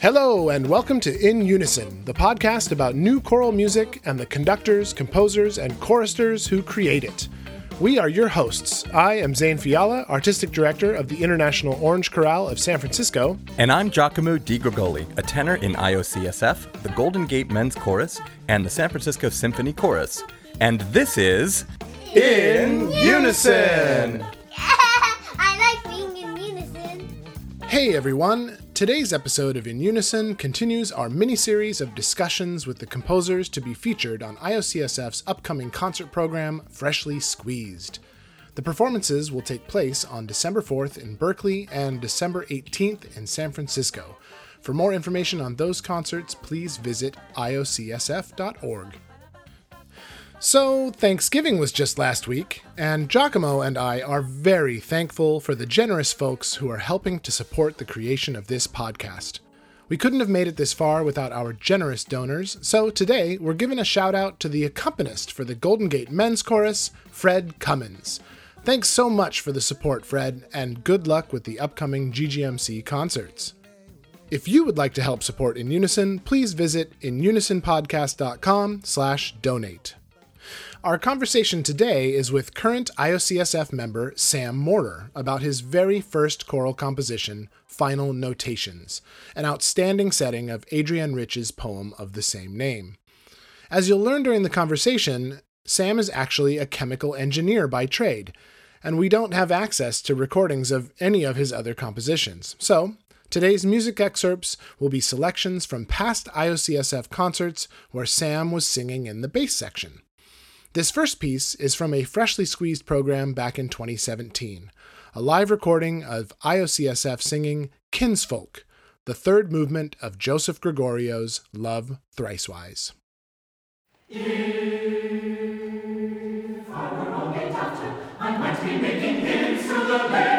Hello, and welcome to In Unison, the podcast about new choral music and the conductors, composers, and choristers who create it. We are your hosts. I am Zane Fiala, Artistic Director of the International Orange Chorale of San Francisco. And I'm Giacomo Di Grigoli, a tenor in IOCSF, the Golden Gate Men's Chorus, and the San Francisco Symphony Chorus. And this is In Unison! I like being in unison. Hey everyone! Today's episode of In Unison continues our mini series of discussions with the composers to be featured on IOCSF's upcoming concert program, Freshly Squeezed. The performances will take place on December 4th in Berkeley and December 18th in San Francisco. For more information on those concerts, please visit iocsf.org. So, Thanksgiving was just last week, and Giacomo and I are very thankful for the generous folks who are helping to support the creation of this podcast. We couldn't have made it this far without our generous donors, so today we're giving a shout out to the accompanist for the Golden Gate Men's Chorus, Fred Cummins. Thanks so much for the support, Fred, and good luck with the upcoming GGMC concerts. If you would like to help support In Unison, please visit inunisonpodcast.com slash donate. Our conversation today is with current IOCSF member Sam Morter about his very first choral composition, Final Notations, an outstanding setting of Adrienne Rich's poem of the same name. As you'll learn during the conversation, Sam is actually a chemical engineer by trade, and we don't have access to recordings of any of his other compositions. So, today's music excerpts will be selections from past IOCSF concerts where Sam was singing in the bass section. This first piece is from a freshly squeezed program back in 2017, a live recording of IOCSF singing Kinsfolk, the third movement of Joseph Gregorio's Love Thricewise. Running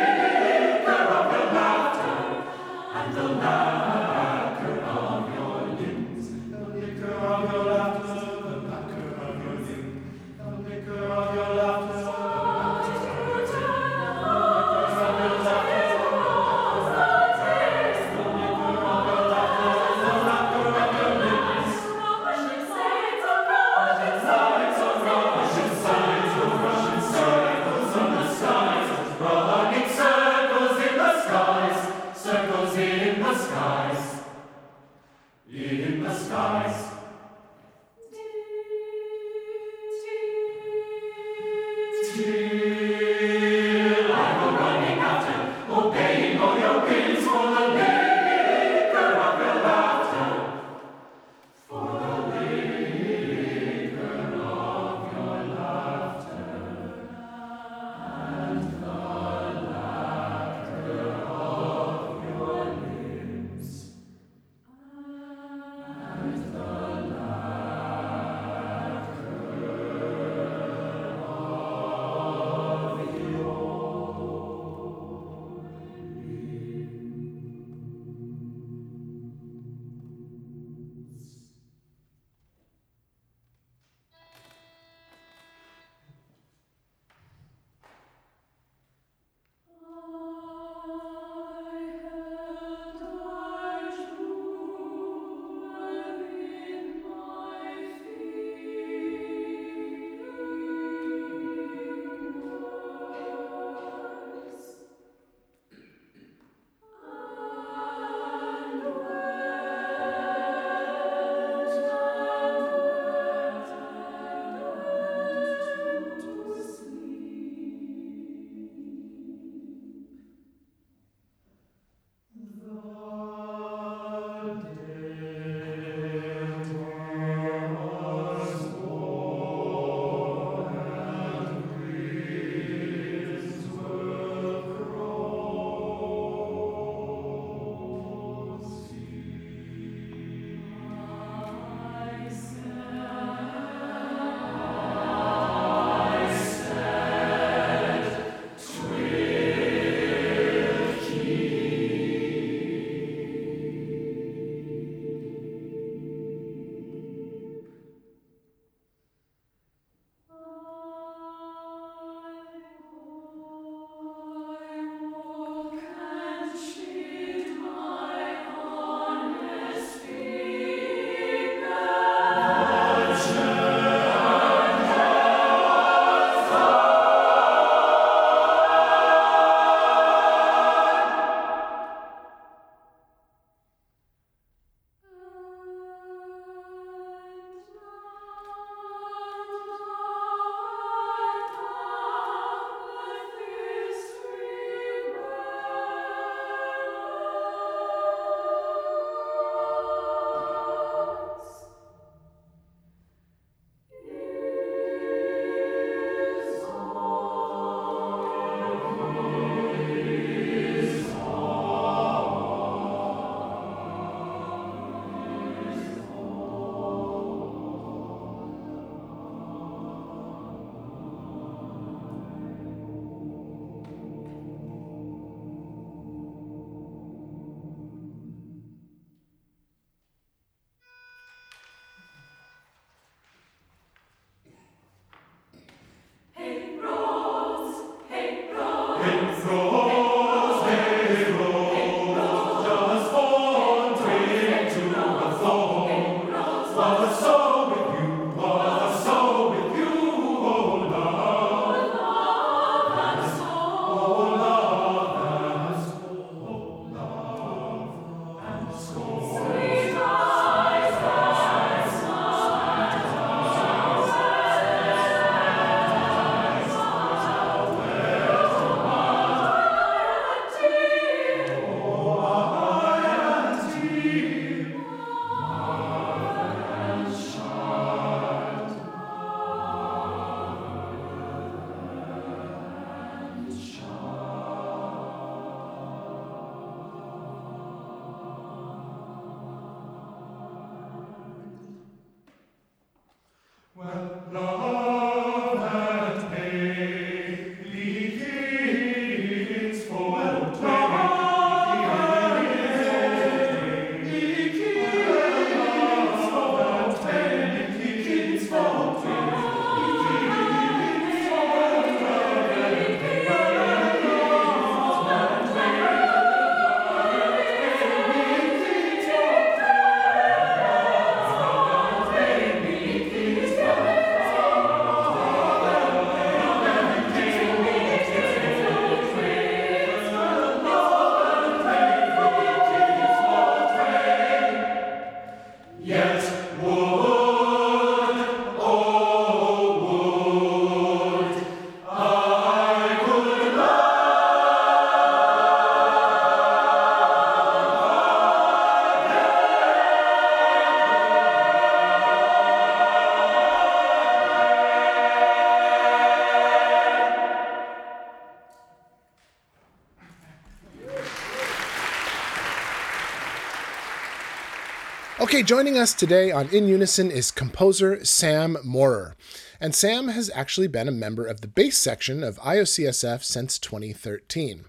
Okay, joining us today on In Unison is composer Sam Moorer. And Sam has actually been a member of the bass section of IOCSF since 2013.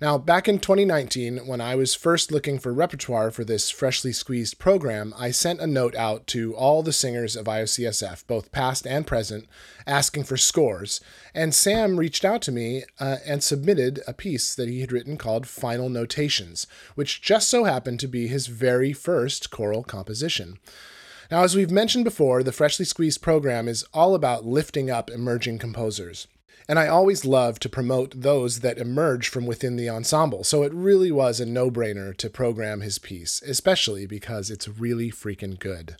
Now, back in 2019, when I was first looking for repertoire for this freshly squeezed program, I sent a note out to all the singers of IOCSF, both past and present, asking for scores. And Sam reached out to me uh, and submitted a piece that he had written called Final Notations, which just so happened to be his very first choral composition. Now, as we've mentioned before, the Freshly Squeezed program is all about lifting up emerging composers and I always love to promote those that emerge from within the ensemble, so it really was a no brainer to program his piece, especially because it's really freaking good.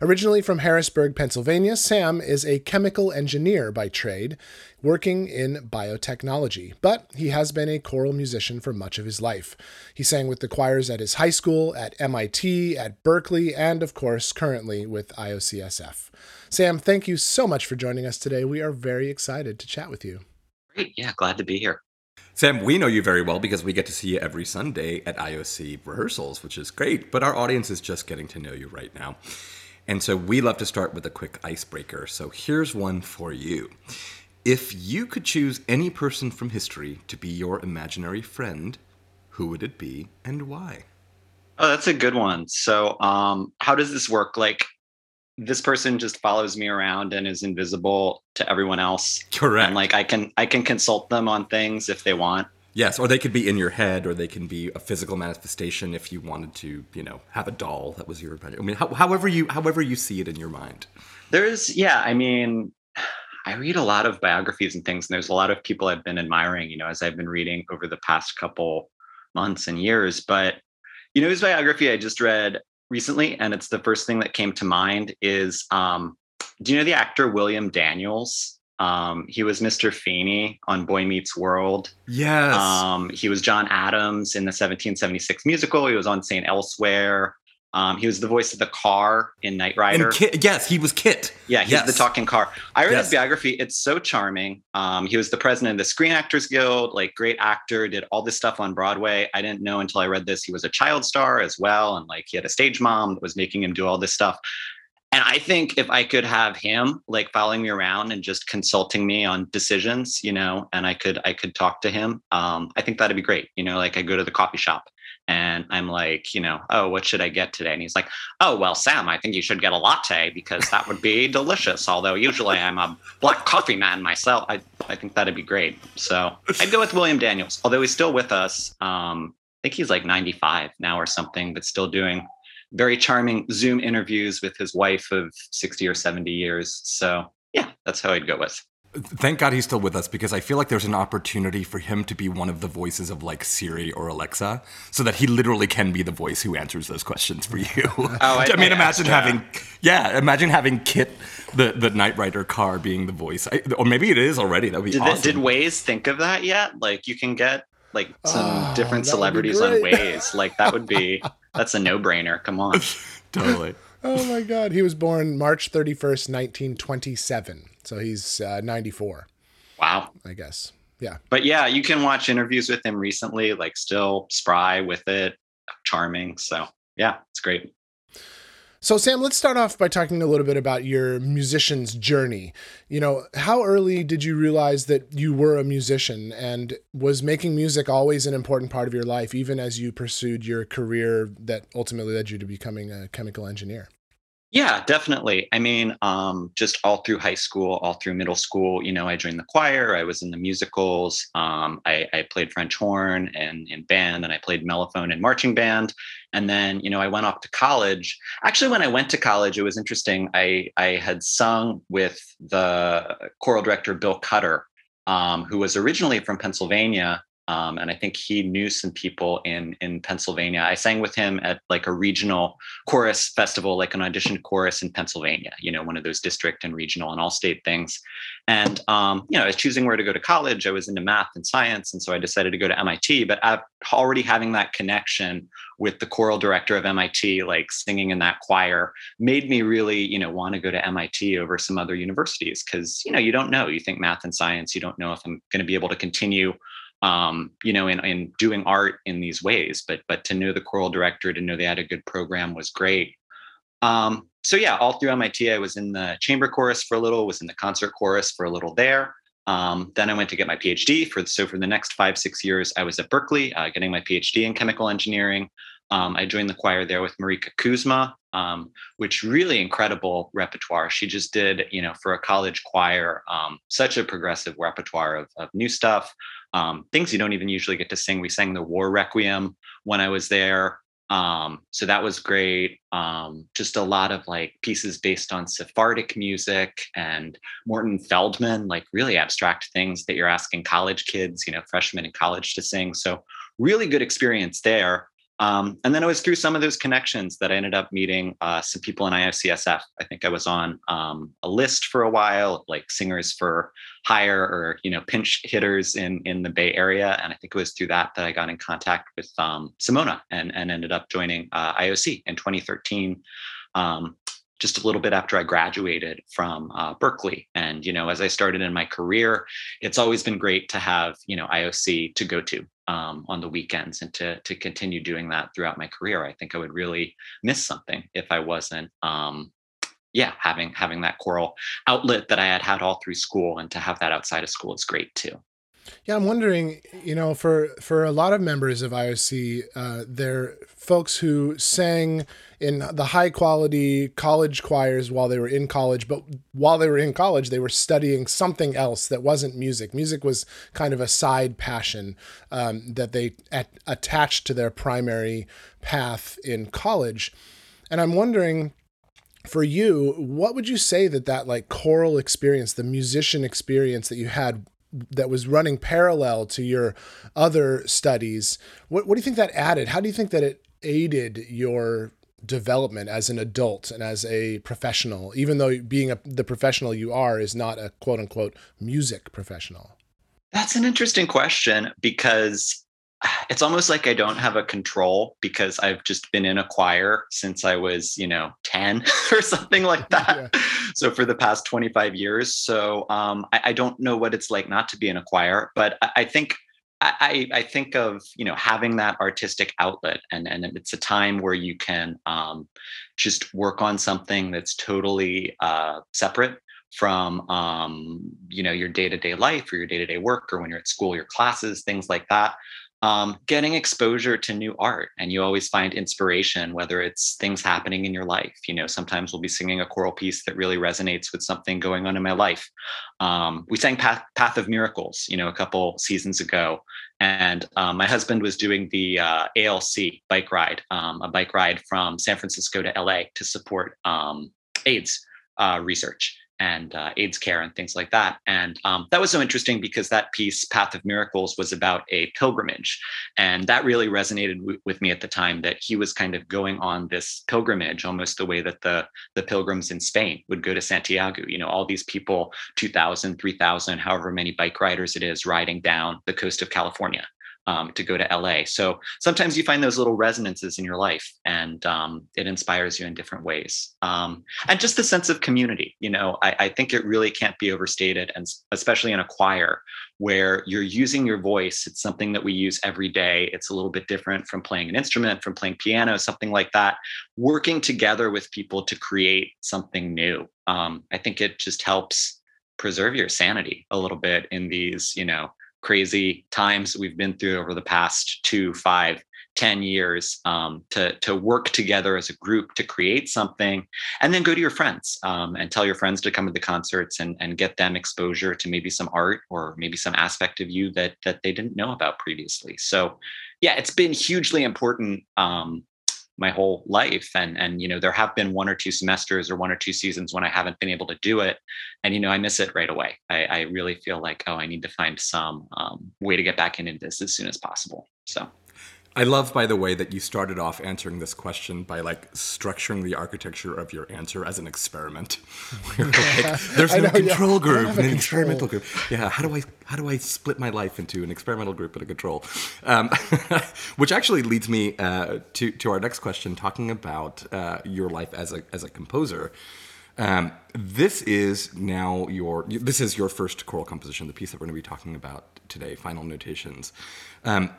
Originally from Harrisburg, Pennsylvania, Sam is a chemical engineer by trade, working in biotechnology, but he has been a choral musician for much of his life. He sang with the choirs at his high school, at MIT, at Berkeley, and of course, currently with IOCSF. Sam, thank you so much for joining us today. We are very excited to chat with you. Great. Yeah, glad to be here. Sam, we know you very well because we get to see you every Sunday at IOC rehearsals, which is great, but our audience is just getting to know you right now. And so we love to start with a quick icebreaker. So here's one for you. If you could choose any person from history to be your imaginary friend, who would it be and why? Oh, that's a good one. So, um, how does this work? Like, this person just follows me around and is invisible to everyone else. Correct. And like I can I can consult them on things if they want. Yes, or they could be in your head, or they can be a physical manifestation if you wanted to, you know, have a doll that was your. I mean, how, however you however you see it in your mind. There's yeah, I mean, I read a lot of biographies and things, and there's a lot of people I've been admiring, you know, as I've been reading over the past couple months and years. But you know, his biography I just read recently, and it's the first thing that came to mind is um, do you know the actor William Daniels? Um, he was Mr. Feeney on Boy Meets World. Yes. Um, he was John Adams in the 1776 musical. He was on St. Elsewhere. Um, he was the voice of the car in Knight Rider. KITT, yes, he was KITT. Yeah, he's yes. the talking car. I read Yes. his biography. It's so charming. Um, he was the president of the Screen Actors Guild, like great actor, did all this stuff on Broadway. I didn't know until I read this he was a child star as well, and like he had a stage mom that was making him do all this stuff. And I think if I could have him like following me around and just consulting me on decisions, you know, and I could I could talk to him, um, I think that'd be great. You know, like I go to the coffee shop and I'm like, you know, oh, what should I get today? And he's like, oh, well, Sam, I think you should get a latte because that would be delicious. Although usually I'm a black coffee man myself. I, I think that'd be great. So I'd go with William Daniels, although he's still with us. Um, I think he's like 95 now or something, but still doing very charming Zoom interviews with his wife of 60 or 70 years. So yeah, that's how I'd go with. Thank God he's still with us because I feel like there's an opportunity for him to be one of the voices of like Siri or Alexa, so that he literally can be the voice who answers those questions for you. Oh, I- I mean, I imagine asked, uh, having, yeah, imagine having KITT, the the Knight Rider car, being the voice, I, or maybe it is already. That'd be Did, awesome. did Waze think of that yet? Like you can get like some Oh, different that would be celebrities on great. Waze. Like that would be that's a no brainer. Come on. totally. Oh my God. He was born March 31st, 1927. So he's uh, 94, Wow. I guess. Yeah. But yeah, you can watch interviews with him recently, like still spry with it, charming. So yeah, it's great. So, Sam, let's start off by talking a little bit about your musician's journey. You know, how early did you realize that you were a musician and was making music always an important part of your life, even as you pursued your career that ultimately led you to becoming a chemical engineer? Yeah, definitely. I mean, um, just all through high school, all through middle school, you know, I joined the choir, I was in the musicals, um, I, I played French horn and in band, and I played mellophone and marching band. And then, you know, I went off to college. Actually, when I went to college, it was interesting. I, I had sung with the choral director, Bill Cutter, um, who was originally from Pennsylvania. Um, and I think he knew some people in in Pennsylvania. I sang with him at like a regional chorus festival, like an audition chorus in Pennsylvania. You know, one of those district and regional and all state things. And um, you know, I was choosing where to go to college. I was into math and science, and so I decided to go to MIT. But i already having that connection with the choral director of MIT, like singing in that choir, made me really, you know, want to go to MIT over some other universities because you know you don't know. You think math and science, you don't know if I'm going to be able to continue um, you know, in, in doing art in these ways. But but to know the choral director, to know they had a good program was great. Um, so yeah, all through MIT, I was in the chamber chorus for a little, was in the concert chorus for a little there. Um, then I went to get my PhD for so for the next five six years I was at Berkeley uh, getting my PhD in chemical engineering. Um, I joined the choir there with Marika Kuzma, um, which really incredible repertoire. She just did, you know, for a college choir, um, such a progressive repertoire of, of new stuff, um, things you don't even usually get to sing. We sang the War Requiem when I was there. Um, so that was great. Um, just a lot of like pieces based on Sephardic music and Morton Feldman, like really abstract things that you're asking college kids, you know, freshmen in college to sing. So really good experience there. Um, and then it was through some of those connections that I ended up meeting uh, some people in IOCSF. I think I was on um, a list for a while, like singers for hire or you know pinch hitters in in the Bay Area, and I think it was through that that I got in contact with um, Simona and and ended up joining uh, IOC in 2013. Um, just a little bit after I graduated from uh, Berkeley. And, you know, as I started in my career, it's always been great to have, you know, IOC to go to um, on the weekends and to, to continue doing that throughout my career. I think I would really miss something if I wasn't, um, yeah, having, having that choral outlet that I had had all through school and to have that outside of school is great too. Yeah, I'm wondering, you know, for for a lot of members of IOC, uh, they're folks who sang in the high quality college choirs while they were in college, but while they were in college, they were studying something else that wasn't music. Music was kind of a side passion um, that they at, attached to their primary path in college. And I'm wondering, for you, what would you say that that like choral experience, the musician experience that you had that was running parallel to your other studies. What, what do you think that added? How do you think that it aided your development as an adult and as a professional, even though being a, the professional you are is not a quote unquote music professional? That's an interesting question because it's almost like I don't have a control because I've just been in a choir since I was, you know, 10 or something like that. Yeah. So for the past 25 years. So um, I, I, don't know what it's like not to be in a choir, but I, I think I, I, think of you know having that artistic outlet and and it's a time where you can um, just work on something that's totally uh, separate from um, you know your day-to-day life or your day-to-day work or when you're at school your classes things like that um, getting exposure to new art and you always find inspiration whether it's things happening in your life. You know sometimes we'll be singing a choral piece that really resonates with something going on in my life. Um, we sang path, path, of miracles you know a couple seasons ago and um, my husband was doing the uh, alc bike ride um, a bike ride from san francisco to la to support um, aids uh, research and uh, AIDS care and things like that. And um, that was so interesting because that piece, Path of Miracles, was about a pilgrimage. And that really resonated w- with me at the time that he was kind of going on this pilgrimage, almost the way that the, the pilgrims in Spain would go to Santiago. You know, all these people, 2,000, 3,000, however many bike riders it is, riding down the coast of California um, to go to LA. So sometimes you find those little resonances in your life and um, it inspires you in different ways. Um, and just the sense of community, you know, I, I, think it really can't be overstated, and especially in a choir where you're using your voice. It's something that we use every day. It's a little bit different from playing an instrument, from playing piano, something like that. Working together with people to create something new. Um, I think it just helps preserve your sanity a little bit in these, you know, crazy times we've been through over the past two, five, ten years um, to, to work together as a group to create something and then go to your friends um, and tell your friends to come to the concerts and, and get them exposure to maybe some art or maybe some aspect of you that that they didn't know about previously. So yeah it's been hugely important um, my whole life. And and you know there have been one or two semesters or one or two seasons when i haven't been able to do it. And you know i miss it right away. I, I really feel like oh i need to find some um, way to get back into this as soon as possible. So I love, by the way, that you started off answering this question by like structuring the architecture of your answer as an experiment. like, there's no know, control yeah. group, an control. experimental group. Yeah, how do I how do I split my life into an experimental group and a control? Um, which actually leads me uh, to to our next question, talking about uh, your life as a as a composer. Um, this is now your this is your first choral composition, the piece that we're going to be talking about today, Final Notations. Um,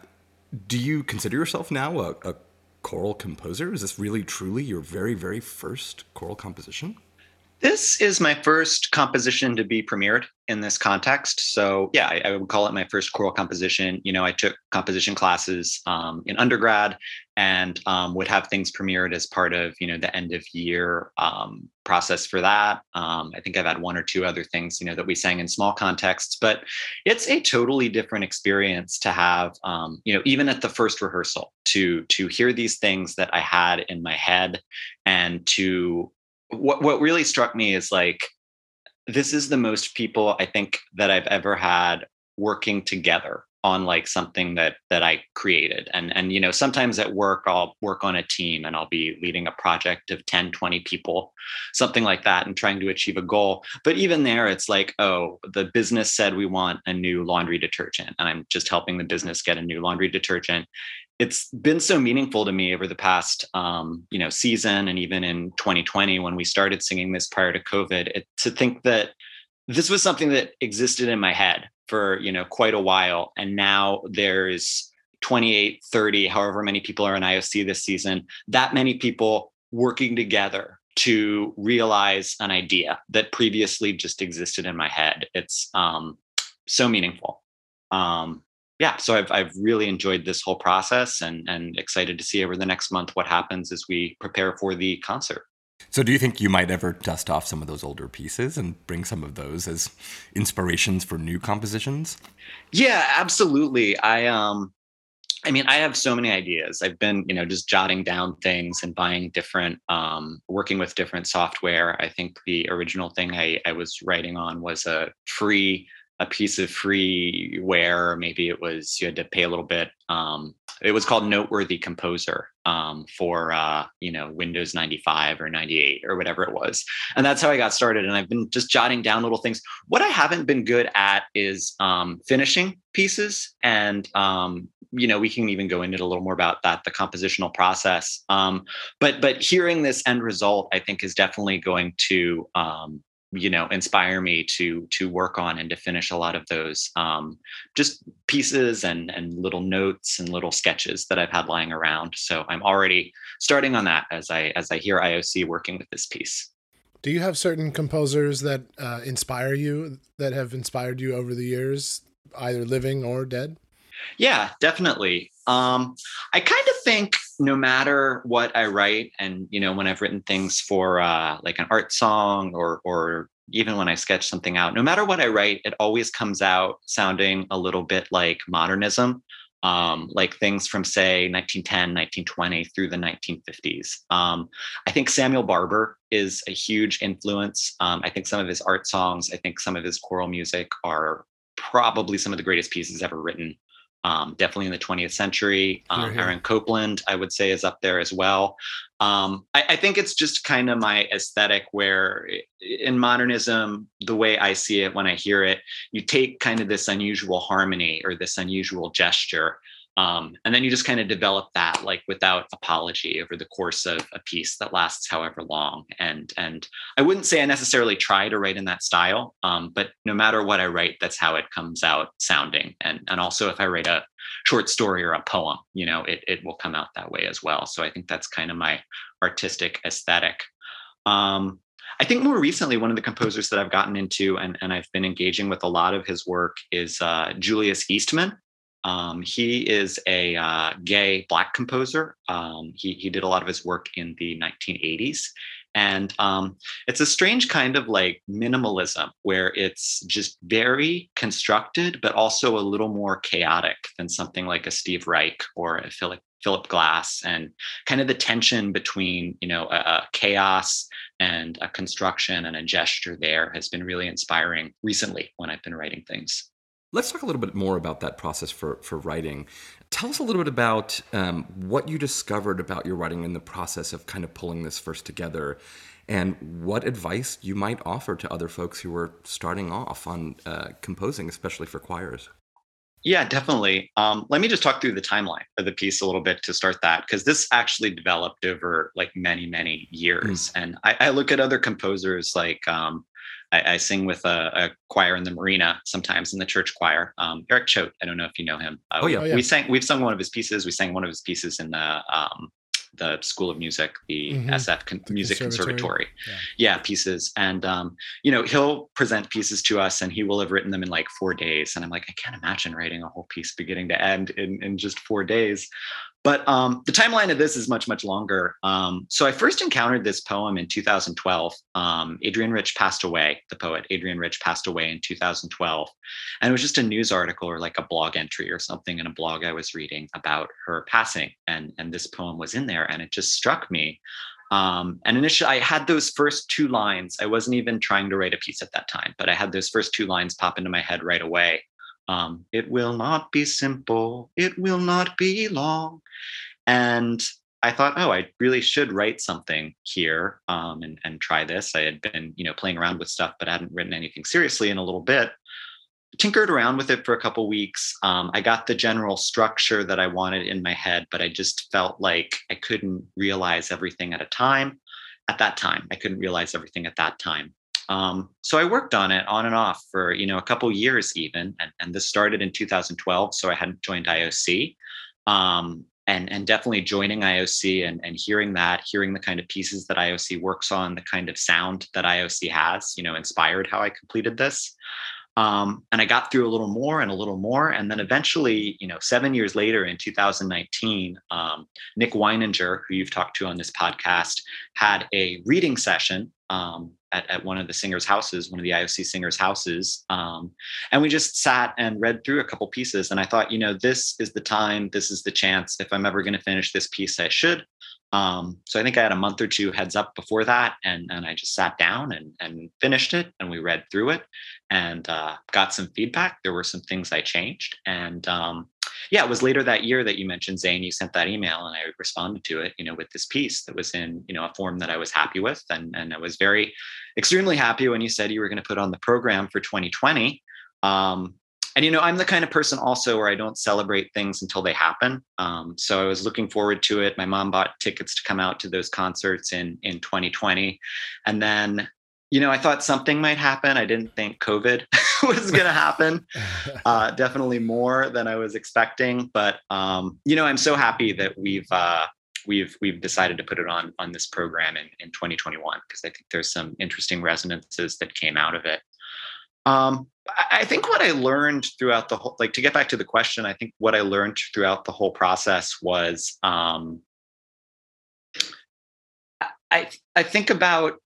do you consider yourself now a, a choral composer? Is this really truly your very, very first choral composition? This is my first composition to be premiered in this context. So, yeah, I, I, would call it my first choral composition. You know, I took composition classes um, in undergrad and um, would have things premiered as part of, you know, the end of year um, process for that. Um, I think I've had one or two other things, you know, that we sang in small contexts, but it's a totally different experience to have, um, you know, even at the first rehearsal to to hear these things that I had in my head and to what what really struck me is like this is the most people I think that I've ever had working together on like something that that I created. And and you know sometimes at work I'll work on a team and I'll be leading a project of 10 20 people something like that and trying to achieve a goal. But even there it's like oh the business said we want a new laundry detergent and I'm just helping the business get a new laundry detergent it's been so meaningful to me over the past um, you know season and even in 2020 when we started singing this prior to covid it, to think that this was something that existed in my head for you know quite a while. And now there's 28 30 however many people are in ioc this season that many people working together to realize an idea that previously just existed in my head. It's um, so meaningful. Um, yeah, so I've I've really enjoyed this whole process and and excited to see over the next month what happens as we prepare for the concert. So, do you think you might ever dust off some of those older pieces and bring some of those as inspirations for new compositions? Yeah, absolutely. I um, I mean, I have so many ideas. I've been, you know, just jotting down things and buying different, um, working with different software. I think the original thing I, I was writing on was a free a piece of freeware. Maybe it was you had to pay a little bit. Um, it was called Noteworthy Composer um, for uh, you know Windows 95 or 98 or whatever it was, and that's how I got started. And I've been just jotting down little things. What I haven't been good at is um, finishing pieces, and um, you know we can even go into a little more about that, the compositional process. Um, but but hearing this end result, I think, is definitely going to um, you know inspire me to to work on and to finish a lot of those um, just pieces and and little notes and little sketches that I've had lying around. So I'm already starting on that as I as I hear IOC working with this piece. Do you have certain composers that uh, inspire you that have inspired you over the years, either living or dead? Yeah, definitely. Um, I kind of think no matter what I write, and you know, when I've written things for uh, like an art song or or even when I sketch something out, no matter what I write, it always comes out sounding a little bit like modernism, um, like things from say 1910, 1920 through the 1950s. Um, I think Samuel Barber is a huge influence. Um, I think some of his art songs, I think some of his choral music are probably some of the greatest pieces ever written um, definitely in the 20th century. Um, Aaron Copland, I would say, is up there as well. Um, I, I, think it's just kind of my aesthetic where in modernism, the way I see it when I hear it, you take kind of this unusual harmony or this unusual gesture um, and then you just kind of develop that like without apology over the course of a piece that lasts however long. And and I wouldn't say I necessarily try to write in that style, um, but no matter what I write, that's how it comes out sounding. And and also if I write a short story or a poem, you know, it it will come out that way as well. So I think that's kind of my artistic aesthetic. Um, I think more recently, one of the composers that I've gotten into and, and I've been engaging with a lot of his work is uh, Julius Eastman. Um, he is a uh, gay black composer. Um, he, he did a lot of his work in the 1980s. And um, it's a strange kind of like minimalism where it's just very constructed, but also a little more chaotic than something like a Steve Reich or a Philip, Philip Glass. And kind of the tension between, you know, a, a chaos and a construction and a gesture there has been really inspiring recently when I've been writing things. Let's talk a little bit more about that process for, for writing. Tell us a little bit about um, what you discovered about your writing in the process of kind of pulling this first together, and what advice you might offer to other folks who are starting off on uh, composing, especially for choirs. Yeah, definitely. Um, let me just talk through the timeline of the piece a little bit to start that, because this actually developed over like many, many years. Mm. And I, I, look at other composers like um, I, I sing with a, a, choir in the marina sometimes in the church choir. Um, Eric Choate, I don't know if you know him. Uh, oh, yeah. We, oh, yeah. we sang, we've sung one of his pieces. We sang one of his pieces in the um, the School of Music, the Mhm. SF Con- The Music conservatory. Conservatory. Yeah. Yeah. pieces. And um, you know, he'll present pieces to us, and he will have written them in like four days. And I'm like, I can't imagine writing a whole piece beginning to end in in just four days. But um, the timeline of this is much, much longer. Um, so I first encountered this poem in 2012. Um, Adrienne Rich passed away, the poet Adrienne Rich passed away in 2012. And it was just a news article or like a blog entry or something in a blog I was reading about her passing. And, and this poem was in there, and it just struck me. Um, and initially, I had those first two lines. I wasn't even trying to write a piece at that time, but I had those first two lines pop into my head right away. Um, it will not be simple. It will not be long. And I thought, oh, I really should write something here um, and, and try this. I had been, you know, playing around with stuff, but I hadn't written anything seriously in a little bit. Tinkered around with it for a couple weeks. Um, I got the general structure that I wanted in my head, but I just felt like I couldn't realize everything at a time. At that time, I couldn't realize everything at that time. Um, so I worked on it on and off for you know a couple years even, and, and this started in 2012. So I hadn't joined IOC, um, and and definitely joining IOC and and hearing that, hearing the kind of pieces that IOC works on, the kind of sound that IOC has, you know, inspired how I completed this. Um, and I got through a little more and a little more, and then eventually, you know, seven years later in 2019, um, Nick Weininger, who you've talked to on this podcast, had a reading session um, at, at one of the singers' houses, one of the IOC singers' houses. Um, and we just sat and read through a couple pieces. And I thought, you know, this is the time, this is the chance. If I'm ever going to finish this piece, I should. Um, so I think I had a month or two heads up before that, and and I just sat down and and finished it, and we read through it, and uh, got some feedback. There were some things I changed, and um, yeah, it was later that year that you mentioned Zane. You sent that email, and I responded to it, you know, with this piece that was in you know a form that I was happy with, and and I was very extremely happy when you said you were going to put on the program for 2020. Um, and you know i'm the kind of person also where i don't celebrate things until they happen um, so i was looking forward to it my mom bought tickets to come out to those concerts in in 2020 and then you know i thought something might happen. I didn't think covid was going to happen uh, definitely more than i was expecting but um, you know i'm so happy that we've uh, we've we've decided to put it on on this program in, in 2021 because i think there's some interesting resonances that came out of it. Um, I think what I learned throughout the whole, like to get back to the question, I think what I learned throughout the whole process was, um, I I think about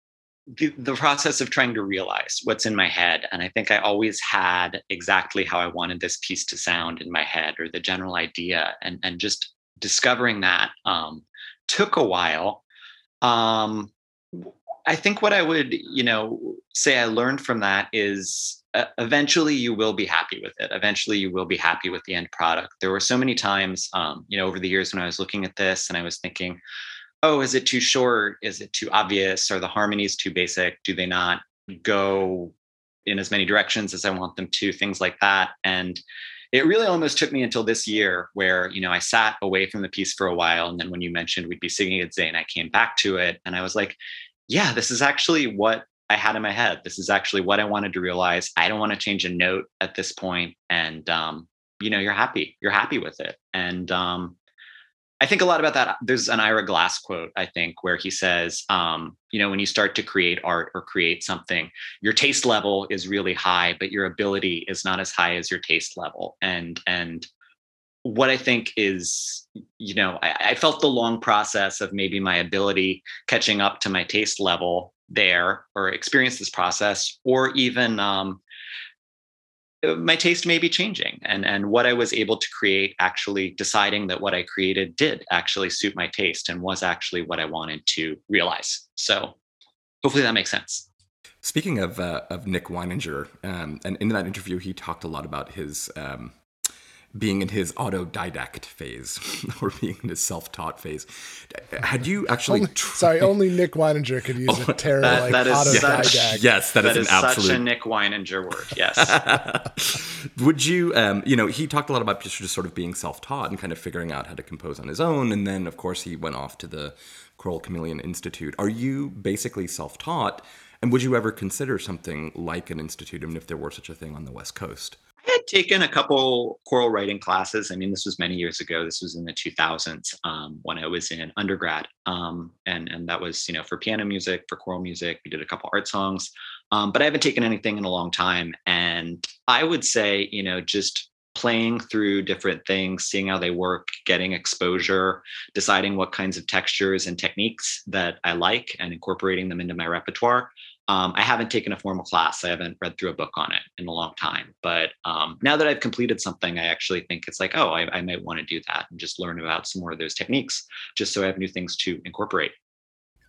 the, the process of trying to realize what's in my head, and I think I always had exactly how I wanted this piece to sound in my head, or the general idea, and and just discovering that um, took a while. Um, I think what I would, you know, say I learned from that is uh, eventually you will be happy with it. Eventually you will be happy with the end product. There were so many times, um, you know, over the years when I was looking at this and I was thinking, oh, is it too short? Is it too obvious? Are the harmonies too basic? Do they not go in as many directions as I want them to? Things like that. And it really almost took me until this year where you know i sat away from the piece for a while and then when you mentioned we'd be singing at zane i came back to it and i was like yeah this is actually what i had in my head this is actually what i wanted to realize i don't want to change a note at this point and um, you know you're happy you're happy with it and um, i think a lot about that there's an ira glass quote i think where he says um, you know when you start to create art or create something your taste level is really high but your ability is not as high as your taste level. And and what i think is you know I, I felt the long process of maybe my ability catching up to my taste level there or experience this process or even um, my taste may be changing and and what i was able to create actually deciding that what i created did actually suit my taste and was actually what i wanted to realize. So hopefully that makes sense. Speaking of uh, of Nick Weininger, um, and in that interview, he talked a lot about his um, being in his autodidact phase or being in his self-taught phase. Had you actually? Only, tried- sorry, only Nick Weininger could use a term that- like that is autodidact. such- yes, that that is is an such absolute a nick weininger word yes Would you, um, you know, he talked a lot about just, just sort of being self-taught and kind of figuring out how to compose on his own, and then of course he went off to the Choral Chameleon Institute. Are you basically self-taught, and would you ever consider something like an institute, even if there were such a thing on the West Coast? Had taken a couple choral writing classes. I mean, this was many years ago. This was in the 2000s um, when I was in undergrad, um, and and that was you know for piano music, for choral music. We did a couple art songs, um, but I haven't taken anything in a long time. And I would say you know just playing through different things, seeing how they work, getting exposure, deciding what kinds of textures and techniques that I like, and incorporating them into my repertoire um, I haven't taken a formal class. I haven't read through a book on it in a long time. But um, now that I've completed something, I actually think it's like, oh, I, I might want to do that and just learn about some more of those techniques, just so I have new things to incorporate.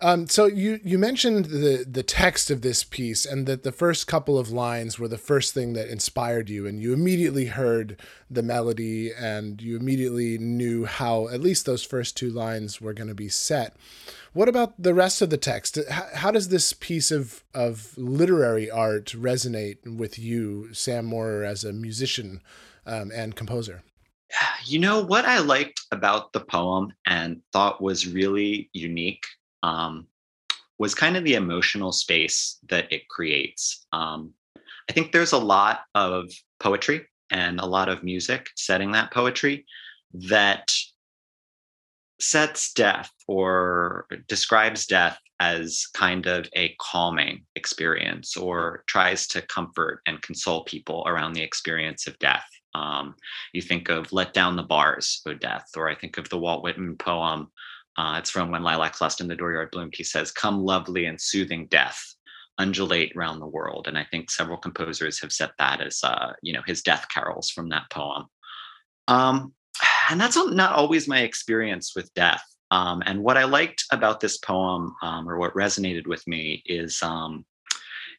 Um, so you you mentioned the the text of this piece and that the first couple of lines were the first thing that inspired you, and you immediately heard the melody and you immediately knew how at least those first two lines were going to be set. What about the rest of the text? How, how does this piece of of literary art resonate with you, Sam Moore, as a musician um, and composer? You know what I liked about the poem and thought was really unique um, was kind of the emotional space that it creates. Um, I think there's a lot of poetry and a lot of music setting that poetry that sets death or describes death as kind of a calming experience or tries to comfort and console people around the experience of death. Um, you think of Let Down the Bars, O Death, or I think of the Walt Whitman poem uh, it's from When Lilacs Last in the Dooryard Bloomed. He says, Come lovely and soothing death, undulate round the world. And I think several composers have set that as, uh, you know, his death carols from that poem. Um, and that's not always my experience with death. Um, and what I liked about this poem, um, or what resonated with me, is um,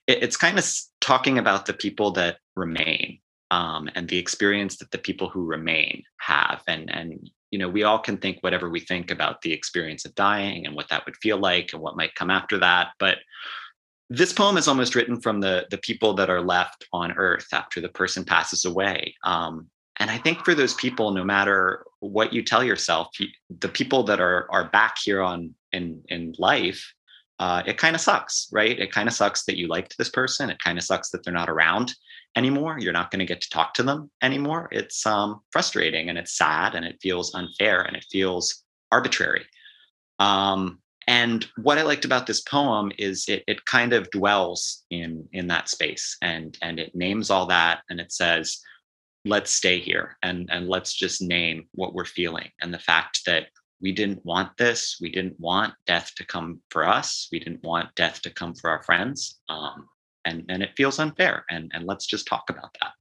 it, it's kind of talking about the people that remain um, and the experience that the people who remain have. And and you know, we all can think whatever we think about the experience of dying and what that would feel like and what might come after that. But this poem is almost written from the the people that are left on Earth after the person passes away. Um, and I think for those people, no matter what you tell yourself, you, the people that are are back here on in in life, uh, it kind of sucks, right? It kind of sucks that you liked this person. It kind of sucks that they're not around anymore. You're not going to get to talk to them anymore. It's um, frustrating and it's sad and it feels unfair and it feels arbitrary. Um, and what I liked about this poem is it, it kind of dwells in in that space and and it names all that and it says, let's stay here and and let's just name what we're feeling and the fact that we didn't want this. We didn't want death to come for us. We didn't want death to come for our friends. Um, and and it feels unfair and and let's just talk about that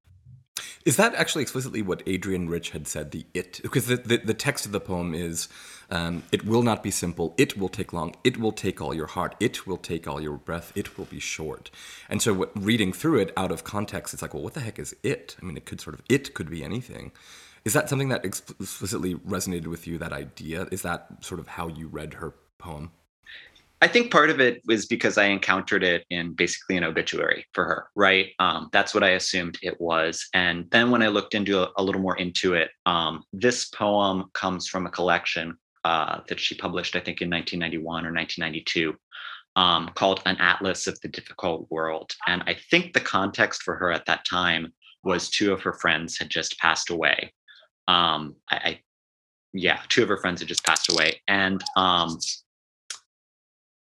is that actually explicitly what Adrienne Rich had said? The it because the, the, the text of the poem is, um, "It will not be simple. It will take long. It will take all your heart. It will take all your breath. It will be short." And so, what, reading through it out of context, it's like, well, what the heck is it? I mean, it could sort of it could be anything. Is that something that explicitly resonated with you? That idea is that sort of how you read her poem? I think part of it was because I encountered it in basically an obituary for her, right? Um, that's what I assumed it was. And then when I looked into a, a little more into it, um, this poem comes from a collection uh, that she published, I think, in 1991 or 1992, um, called An Atlas of the Difficult World. And I think the context for her at that time was two of her friends had just passed away. Um, I, I yeah, two of her friends had just passed away. And um,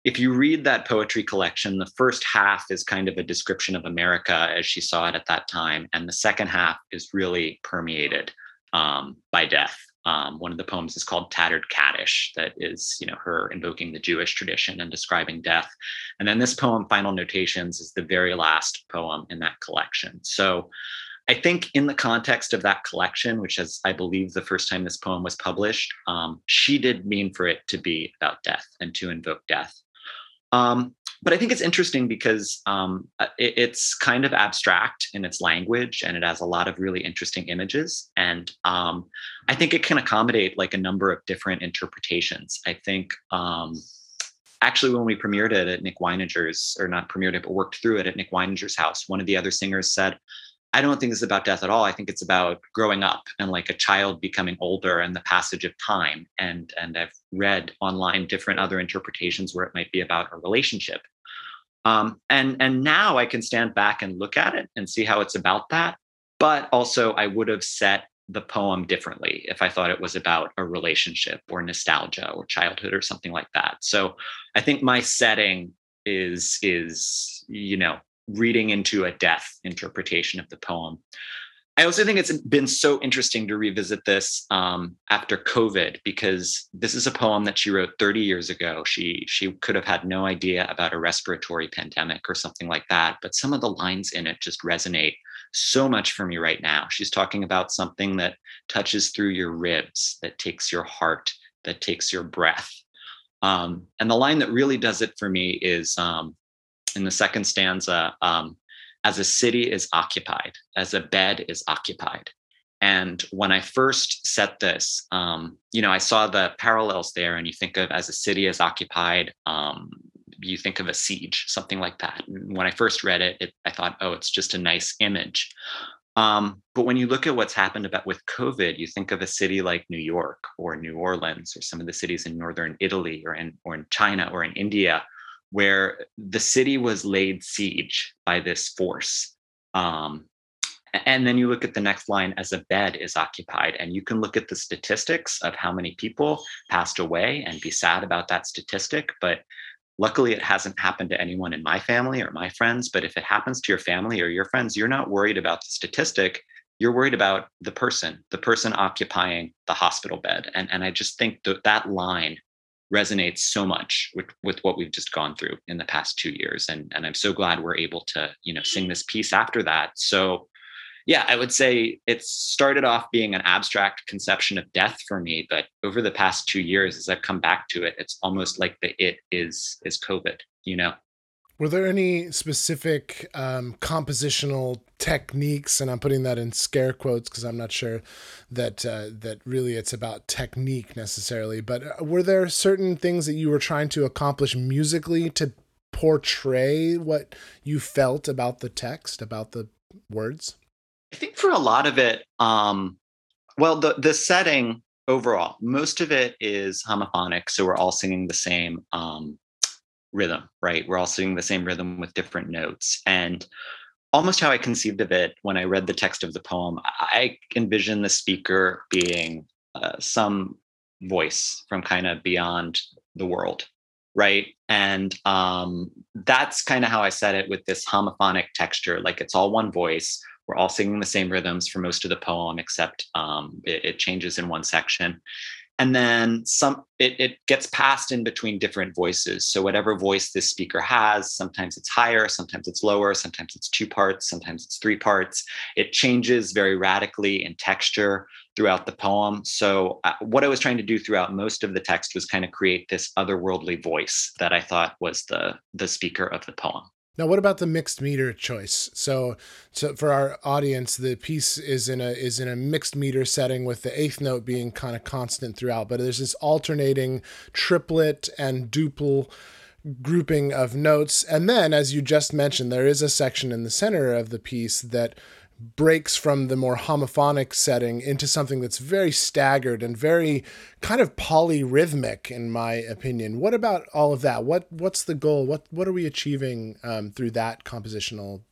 if you read that poetry collection, the first half is kind of a description of America as she saw it at that time, and the second half is really permeated um, by death. Um, one of the poems is called "Tattered Kaddish," that is, you know, her invoking the Jewish tradition and describing death. And then this poem, "Final Notations," is the very last poem in that collection. So. I think in the context of that collection, which is, I believe, the first time this poem was published, um, she did mean for it to be about death and to invoke death. Um, but I think it's interesting because um, uh, it, it's kind of abstract in its language and it has a lot of really interesting images. And um, I think it can accommodate like a number of different interpretations. I think um, actually, when we premiered it at Nick Weininger's, or not premiered it, but worked through it at Nick Weininger's house, one of the other singers said, I don't think it's about death at all. I think it's about growing up and like a child becoming older and the passage of time. And and I've read online different other interpretations where it might be about a relationship. Um, and and now I can stand back and look at it and see how it's about that. but also I would have set the poem differently if I thought it was about a relationship or nostalgia or childhood or something like that. So I think my setting is is you know reading into a death interpretation of the poem. I also think it's been so interesting to revisit this um, after COVID because this is a poem that she wrote 30 years ago. She she could have had no idea about a respiratory pandemic or something like that, but some of the lines in it just resonate so much for me right now. She's talking about something that touches through your ribs, that takes your heart, that takes your breath. Um, and the line that really does it for me is um, in the second stanza um, as a city is occupied, as a bed is occupied. And when I first set this, um, you know, I saw the parallels there, and you think of as a city is occupied, um, you think of a siege, something like that. And when I first read it, it, I thought, oh, it's just a nice image. Um, but when you look at what's happened about with COVID, you think of a city like New York or New Orleans or some of the cities in northern Italy or in or in China or in India, where the city was laid siege by this force. Um, and then you look at the next line as a bed is occupied, and you can look at the statistics of how many people passed away and be sad about that statistic. But Luckily, it hasn't happened to anyone in my family or my friends. But if it happens to your family or your friends, you're not worried about the statistic. You're worried about the person, the person occupying the hospital bed. And, and I just think that that line resonates so much with, with what we've just gone through in the past two years. And, and I'm so glad we're able to, you know, sing this piece after that. So yeah, I would say it started off being an abstract conception of death for me, but over the past two years, as I've come back to it, it's almost like the it is is COVID. You know. Were there any specific um, compositional techniques, and I'm putting that in scare quotes because I'm not sure that uh, that really it's about technique necessarily. But uh, were there certain things that you were trying to accomplish musically to portray what you felt about the text, about the words? I think for a lot of it, um, well, the the setting overall, most of it is homophonic, so we're all singing the same um, rhythm, right? We're all singing the same rhythm with different notes, and almost how I conceived of it when I read the text of the poem, I envision the speaker being uh, some voice from kind of beyond the world, right? And um, that's kind of how I said it with this homophonic texture, like it's all one voice we're all singing the same rhythms for most of the poem, except um, it, it, changes in one section. And then some, it, it gets passed in between different voices. So whatever voice this speaker has, sometimes it's higher, sometimes it's lower, sometimes it's two parts, sometimes it's three parts. It changes very radically in texture throughout the poem. So uh, what I was trying to do throughout most of the text was kind of create this otherworldly voice that I thought was the the speaker of the poem. Now, what about the mixed meter choice? So, so for our audience, the piece is in a is in a mixed meter setting with the eighth note being kind of constant throughout, but there's this alternating triplet and duple grouping of notes. And then, as you just mentioned, there is a section in the center of the piece that breaks from the more homophonic setting into something that's very staggered and very kind of polyrhythmic in my opinion. What about all of that? What what's the goal? What what are we achieving um, through that compositional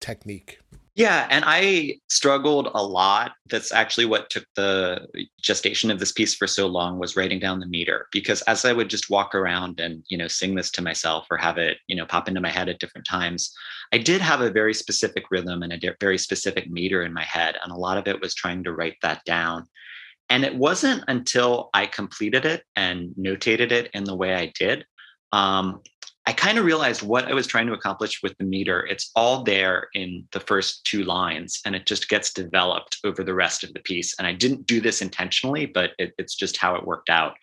technique yeah, and I struggled a lot. That's actually what took the gestation of this piece for so long was writing down the meter because as I would just walk around and, you know, sing this to myself or have it, you know, pop into my head at different times, I did have a very specific rhythm and a very specific meter in my head and a lot of it was trying to write that down. And it wasn't until I completed it and notated it in the way I did um, I kind of realized what I was trying to accomplish with the meter. It's all there in the first two lines, and it just gets developed over the rest of the piece. And I didn't do this intentionally, but it, it's just how it worked out.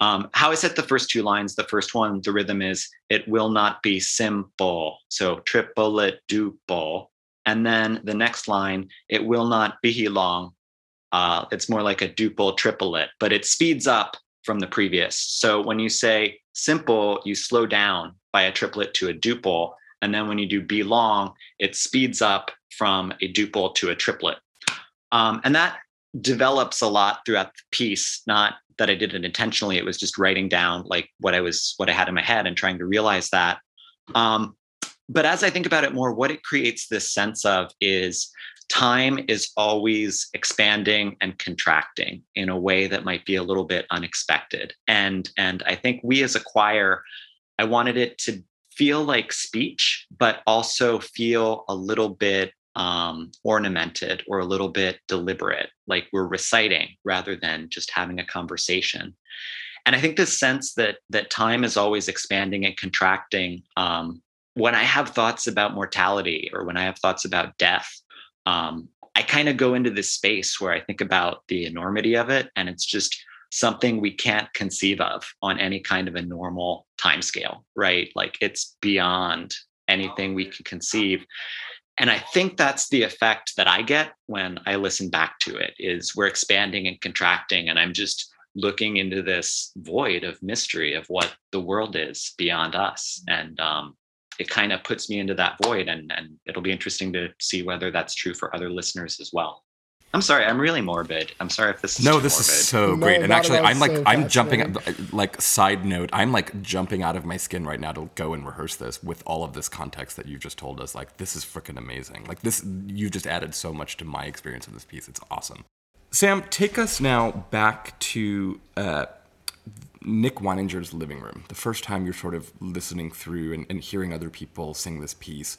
Um, how I set the first two lines, the first one, the rhythm is it will not be simple. So triplet, duple. And then the next line, it will not be long. Uh, it's more like a duple triplet, but it speeds up from the previous. So when you say simple, you slow down by a triplet to a duple. And then when you do B long, it speeds up from a duple to a triplet. Um, and that develops a lot throughout the piece, not that I did it intentionally. It was just writing down like what I was, what I had in my head and trying to realize that. Um, but as I think about it more, what it creates this sense of is time is always expanding and contracting in a way that might be a little bit unexpected. And, and I think we as a choir, I wanted it to feel like speech, but also feel a little bit um, ornamented or a little bit deliberate, like we're reciting rather than just having a conversation. And I think this sense that that time is always expanding and contracting. Um, when I have thoughts about mortality or when I have thoughts about death, um, I kind of go into this space where I think about the enormity of it, and it's just something we can't conceive of on any kind of a normal time scale, right? Like it's beyond anything we can conceive. And I think that's the effect that I get when I listen back to it is we're expanding and contracting and I'm just looking into this void of mystery of what the world is beyond us. And um, it kind of puts me into that void and, and it'll be interesting to see whether that's true for other listeners as well. I'm sorry, I'm really morbid. I'm sorry if this is no. This morbid. is so No, great, and actually, I'm like, so I'm jumping. Like, side note, I'm like jumping out of my skin right now to go and rehearse this with all of this context that you've just told us. Like, this is freaking amazing. Like, this, you just added so much to my experience of this piece. It's awesome. Sam, take us now back to uh, Nick Weininger's living room. The first time you're sort of listening through and, and hearing other people sing this piece.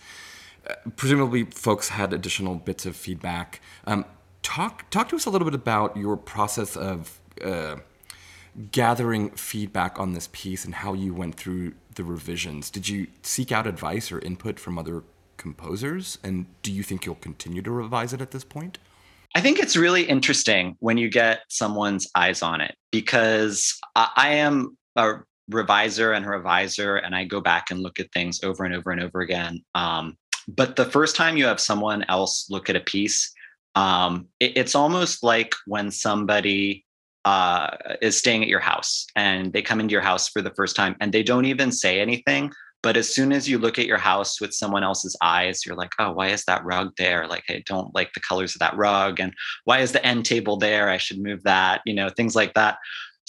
Uh, presumably, folks had additional bits of feedback. Um, talk talk to us a little bit about your process of uh, gathering feedback on this piece and how you went through the revisions. Did you seek out advice or input from other composers? And do you think you'll continue to revise it at this point? I think it's really interesting when you get someone's eyes on it because I, am a reviser and a reviser, and I go back and look at things over and over and over again. Um, but the first time you have someone else look at a piece, um, it, it's almost like when somebody uh, is staying at your house and they come into your house for the first time and they don't even say anything. But as soon as you look at your house with someone else's eyes, you're like, oh, why is that rug there? Like, I don't like the colors of that rug. And why is the end table there? I should move that, you know, things like that.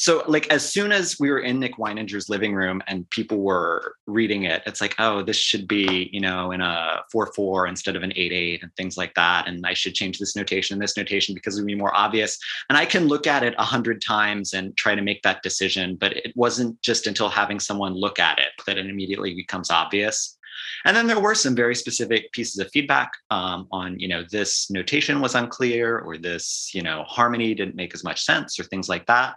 So, like, as soon as we were in Nick Weininger's living room and people were reading it, it's like, oh, this should be, you know, in a 4 4 instead of an 8 8 and things like that. And I should change this notation and this notation because it would be more obvious. And I can look at it a hundred times and try to make that decision. But it wasn't just until having someone look at it that it immediately becomes obvious. And then there were some very specific pieces of feedback um, on, you know, this notation was unclear or this, you know, harmony didn't make as much sense or things like that.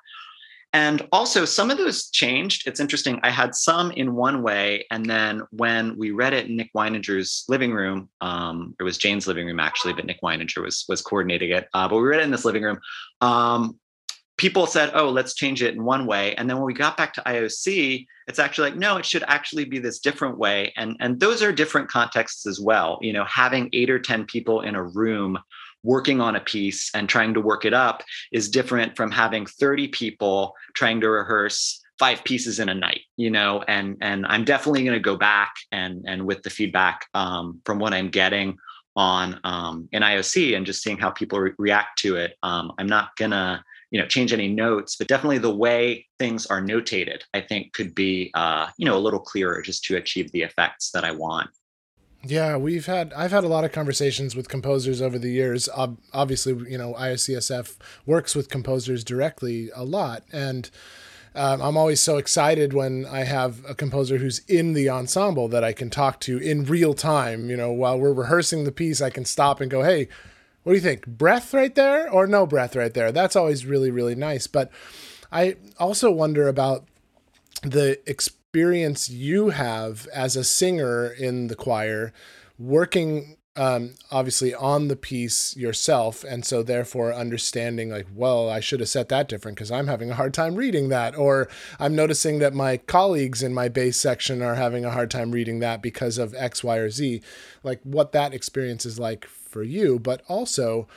And also, some of those changed. It's interesting. I had some in one way, and then when we read it in Nick Weininger's living room, um, it was Jane's living room actually, but Nick Weininger was was coordinating it. Uh, but we read it in this living room. Um, people said, "Oh, let's change it in one way," and then when we got back to IOC, it's actually like, no, it should actually be this different way. And and those are different contexts as well. You know, having eight or ten people in a room working on a piece and trying to work it up is different from having 30 people trying to rehearse five pieces in a night you know and and i'm definitely going to go back and and with the feedback um, from what i'm getting on um, in ioc and just seeing how people re- react to it um, i'm not gonna you know change any notes but definitely the way things are notated i think could be uh, you know a little clearer just to achieve the effects that i want Yeah, we've had I've had a lot of conversations with composers over the years. Ob- obviously, you know, IOCSF works with composers directly a lot, and um, I'm always so excited when I have a composer who's in the ensemble that I can talk to in real time. You know, while we're rehearsing the piece, I can stop and go, "Hey, what do you think? Breath right there, or no breath right there?" That's always really really nice. But I also wonder about the experience you have as a singer in the choir working um, obviously on the piece yourself and so therefore understanding like well i should have set that different because i'm having a hard time reading that or i'm noticing that my colleagues in my bass section are having a hard time reading that because of x y or z. Like what that experience is like for you but also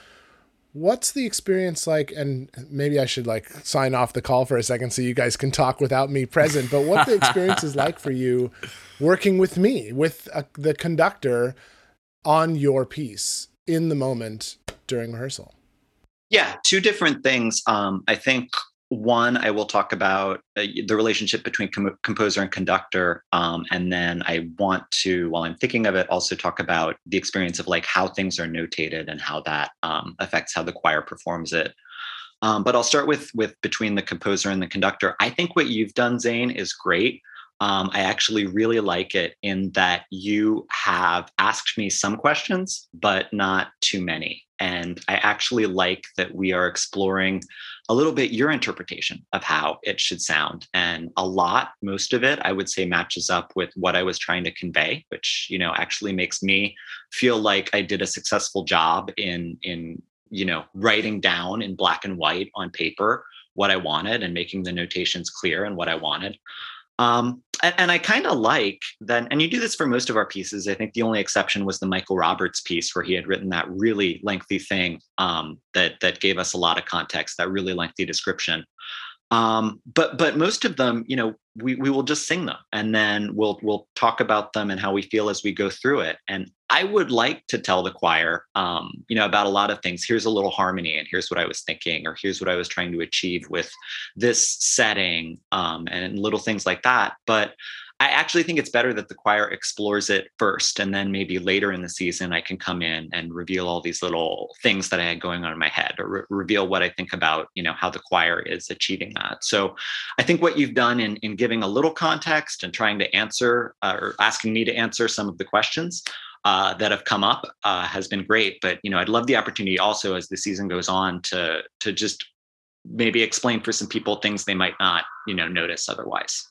what's the experience like? And maybe i should like sign off the call for a second so you guys can talk without me present but what the experience is like for you working with me with uh the conductor on your piece in the moment during rehearsal? Yeah two different things. Um, i think one, I will talk about uh, the relationship between com- composer and conductor. Um, and then I want to, while I'm thinking of it, also talk about the experience of like how things are notated and how that um, affects how the choir performs it. Um, but I'll start with with between the composer and the conductor. I think what you've done, Zane, is great. Um, I actually really like it in that you have asked me some questions, but not too many. And I actually like that we are exploring a little bit your interpretation of how it should sound. And a lot, most of it, I would say matches up with what I was trying to convey, which, you know, actually makes me feel like I did a successful job in in, you know, writing down in black and white on paper what I wanted and making the notations clear and what I wanted. Um, and, and, I kind of like that, and you do this for most of our pieces. I think the only exception was the Michael Roberts piece, where he had written that really lengthy thing um, that that gave us a lot of context, that really lengthy description. Um, but but most of them, you know, we we will just sing them, and then we'll we'll talk about them and how we feel as we go through it. And I would like to tell the choir, um, you know, about a lot of things. Here's a little harmony, and here's what I was thinking, or here's what I was trying to achieve with this setting, um, and little things like that. But I actually think it's better that the choir explores it first, and then maybe later in the season, I can come in and reveal all these little things that I had going on in my head, or re- reveal what I think about, you know, how the choir is achieving that. So, I think what you've done in in giving a little context and trying to answer uh, or asking me to answer some of the questions. Uh, that have come up uh, has been great, but you know I'd love the opportunity also as the season goes on to to just maybe explain for some people things they might not you know notice otherwise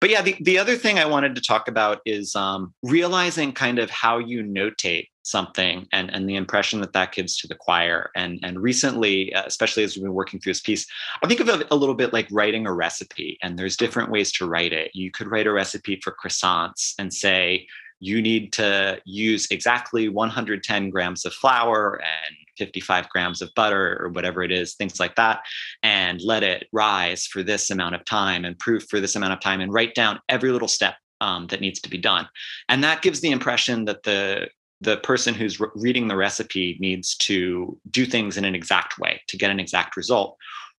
but yeah, the, the other thing I wanted to talk about is um, realizing kind of how you notate something and, and the impression that that gives to the choir. And, and recently, uh, especially as we've been working through this piece, I think of it a little bit like writing a recipe. And there's different ways to write it. You could write a recipe for croissants and say, you need to use exactly 110 grams of flour and 55 grams of butter or whatever it is, things like that, and let it rise for this amount of time and proof for this amount of time and write down every little step um, that needs to be done. And that gives the impression that the the person who's re- reading the recipe needs to do things in an exact way to get an exact result.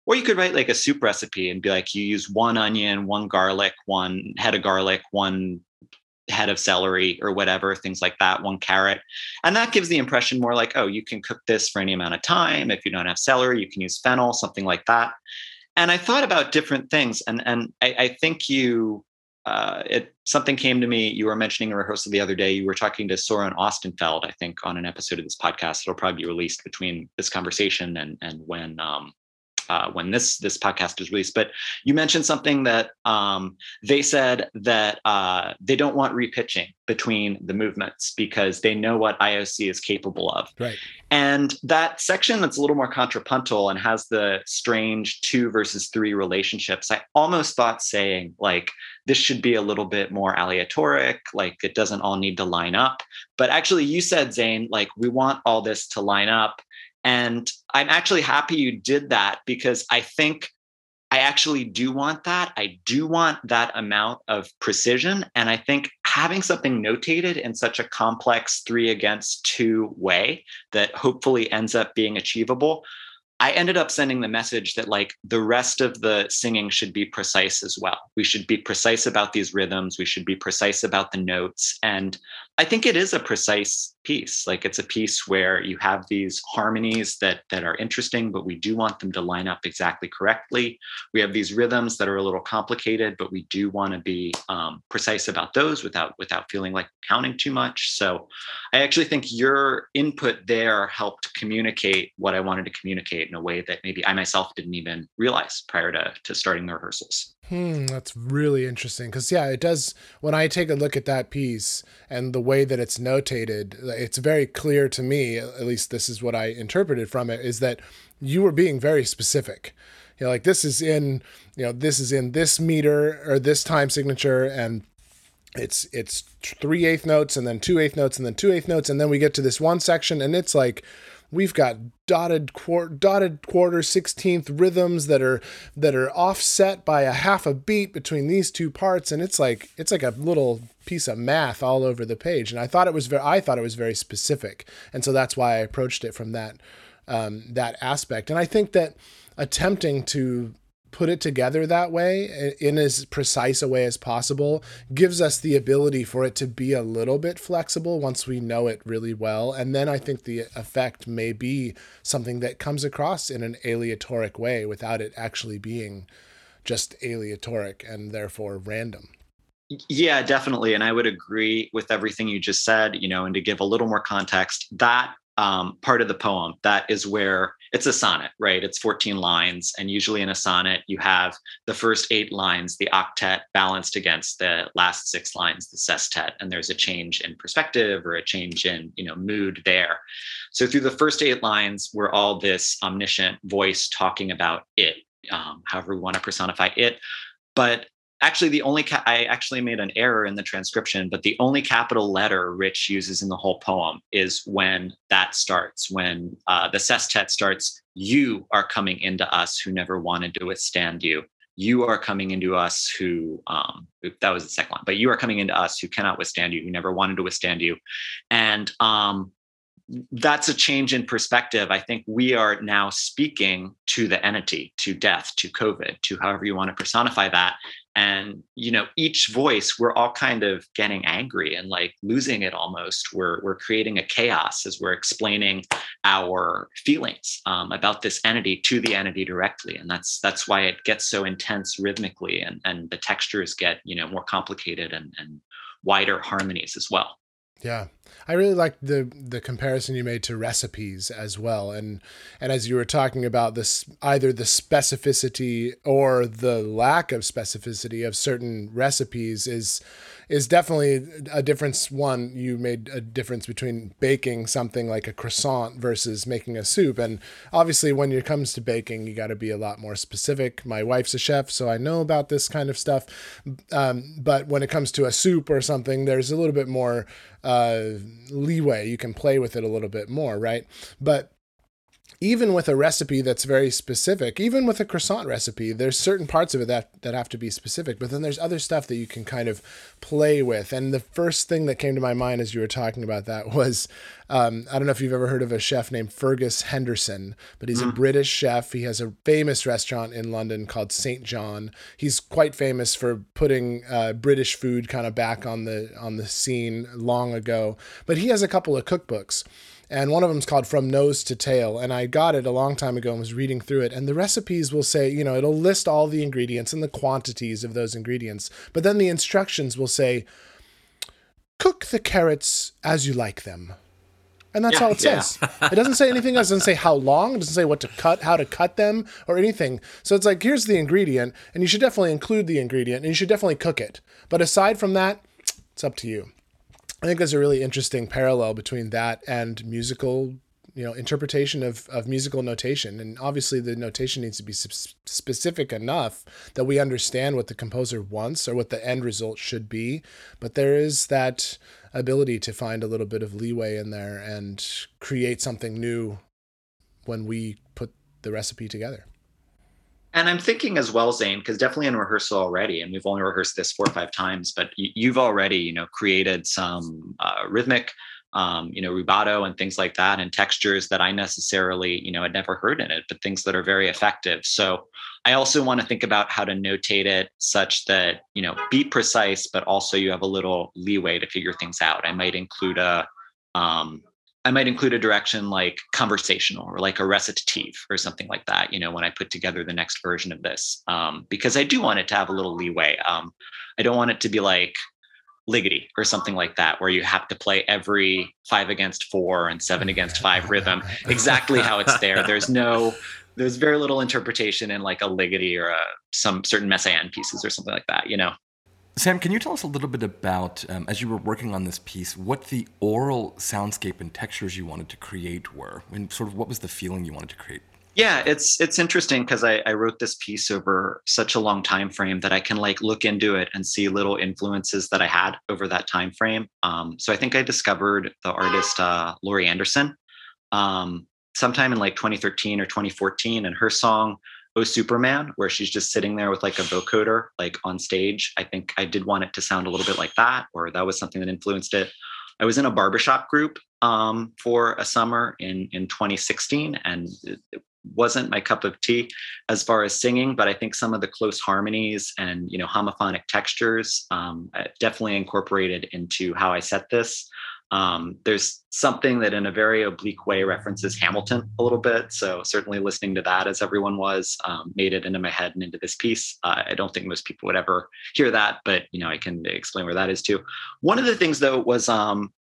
Or you could write like a soup recipe and be like, you use one onion, one garlic, one head of garlic, one head of celery or whatever, things like that, one carrot. And that gives the impression more like, oh, you can cook this for any amount of time. If you don't have celery, you can use fennel, something like that. And I thought about different things. And, and I, I think you, uh, it something came to me. You were mentioning a rehearsal the other day. You were talking to Soren Ostenfeld, I think, on an episode of this podcast. It'll probably be released between this conversation and and when um, uh, when this this podcast is released. But you mentioned something that um, they said that uh, they don't want repitching between the movements because they know what IOC is capable of. Right. And that section that's a little more contrapuntal and has the strange two versus three relationships, I almost thought saying like this should be a little bit more aleatoric, like it doesn't all need to line up. But actually, you said, Zane, like we want all this to line up and I'm actually happy you did that because I think I actually do want that. I do want that amount of precision. And I think having something notated in such a complex three against two way that hopefully ends up being achievable I ended up sending the message that like the rest of the singing should be precise as well. We should be precise about these rhythms. We should be precise about the notes. And I think it is a precise piece. Like it's a piece where you have these harmonies that that are interesting, but we do want them to line up exactly correctly. We have these rhythms that are a little complicated, but we do want to be um, precise about those without without feeling like counting too much. So I actually think your input there helped communicate what I wanted to communicate in a way that maybe I myself didn't even realize prior to to starting the rehearsals. Hmm, that's really interesting because yeah, it does. When I take a look at that piece and the way that it's notated, it's very clear to me. At least this is what I interpreted from it: is that you were being very specific. You know, like this is in you know this is in this meter or this time signature, and it's it's three eighth notes and then two eighth notes and then two eighth notes, and then we get to this one section, and it's like we've got dotted quarter dotted quarter 16th rhythms that are that are offset by a half a beat between these two parts and it's like it's like a little piece of math all over the page. And i thought it was very i thought it was very specific and so that's why i approached it from that um, that aspect. And i think that attempting to put it together that way in as precise a way as possible gives us the ability for it to be a little bit flexible once we know it really well. And then i think the effect may be something that comes across in an aleatoric way without it actually being just aleatoric and therefore random. Yeah definitely. And i would agree with everything you just said you know and to give a little more context that um, part of the poem that is where it's a sonnet, right? It's 14 lines. And usually in a sonnet, you have the first eight lines, the octet balanced against the last six lines, the sestet. And there's a change in perspective or a change in, you know, mood there. So through the first eight lines, we're all this omniscient voice talking about it, um, however we want to personify it. But actually the only ca- i actually made an error in the transcription but the only capital letter rich uses in the whole poem is when that starts when uh, the sestet starts you are coming into us who never wanted to withstand you. You are coming into us who um, that was the second one but you are coming into us who cannot withstand you who never wanted to withstand you. And um, that's a change in perspective. I think we are now speaking to the entity, to death, to COVID, to however you want to personify that. And you know, each voice, we're all kind of getting angry and like losing it almost. We're we're creating a chaos as we're explaining our feelings um, about this entity to the entity directly, and that's that's why it gets so intense rhythmically, and and the textures get you know more complicated and and wider harmonies as well. Yeah. I really like the the comparison you made to recipes as well. And and as you were talking about this either the specificity or the lack of specificity of certain recipes is is definitely a difference. One, you made a difference between baking something like a croissant versus making a soup. And obviously, when it comes to baking, you got to be a lot more specific. My wife's a chef, so I know about this kind of stuff. Um, but when it comes to a soup or something, there's a little bit more uh, leeway. You can play with it a little bit more, right? But even with a recipe that's very specific, even with a croissant recipe, there's certain parts of it that, that have to be specific, but then there's other stuff that you can kind of play with. And the first thing that came to my mind as you were talking about that was um, I don't know if you've ever heard of a chef named Fergus Henderson, but he's mm. a British chef. He has a famous restaurant in London called St. John. He's quite famous for putting uh, British food kind of back on the on the scene long ago. But he has a couple of cookbooks and one of them is called From Nose to Tail. And I got it a long time ago and was reading through it. And the recipes will say, you know, it'll list all the ingredients and the quantities of those ingredients. But then the instructions will say, cook the carrots as you like them. And that's yeah, all it says. It doesn't say anything else. It doesn't say how long. It doesn't say what to cut, how to cut them, or anything. So it's like, here's the ingredient, and you should definitely include the ingredient, and you should definitely cook it. But aside from that, it's up to you. I think there's a really interesting parallel between that and musical, you know, interpretation of, of musical notation. And obviously, the notation needs to be specific enough that we understand what the composer wants or what the end result should be. But there is that ability to find a little bit of leeway in there and create something new when we put the recipe together. And I'm thinking as well, Zane, because definitely in rehearsal already, and we've only rehearsed this four or five times, but you've already, you know, created some uh, rhythmic, um, you know, rubato and things like that, and textures that I necessarily, you know, had never heard in it, but things that are very effective. So I also want to think about how to notate it such that, you know, be precise, but also you have a little leeway to figure things out. I might include a, um, I might include a direction like conversational or like a recitative or something like that, you know, when I put together the next version of this, um, because I do want it to have a little leeway. Um, I don't want it to be like Ligeti or something like that, where you have to play every five against four and seven against five rhythm exactly how it's there. There's no, there's very little interpretation in like a Ligeti or a, some certain messiaen pieces or something like that, you know? Sam, can you tell us a little bit about, um, as you were working on this piece, what the aural soundscape and textures you wanted to create were, and sort of what was the feeling you wanted to create? Yeah, it's it's interesting because I, I wrote this piece over such a long time frame that I can like look into it and see little influences that I had over that time frame. Um, so I think I discovered the artist uh, Laurie Anderson um, sometime in like 2013 or 2014, and her song Oh Superman, where she's just sitting there with like a vocoder, like on stage. I think I did want it to sound a little bit like that, or that was something that influenced it. I was in a barbershop group um, for a summer in in 2016, and it wasn't my cup of tea as far as singing, but I think some of the close harmonies and you know homophonic textures um, definitely incorporated into how I set this. Um, there's something that, in a very oblique way, references Hamilton a little bit. So certainly listening to that, as everyone was, um, made it into my head and into this piece. Uh, I don't think most people would ever hear that, but you know, I can explain where that is too. One of the things, though, was um,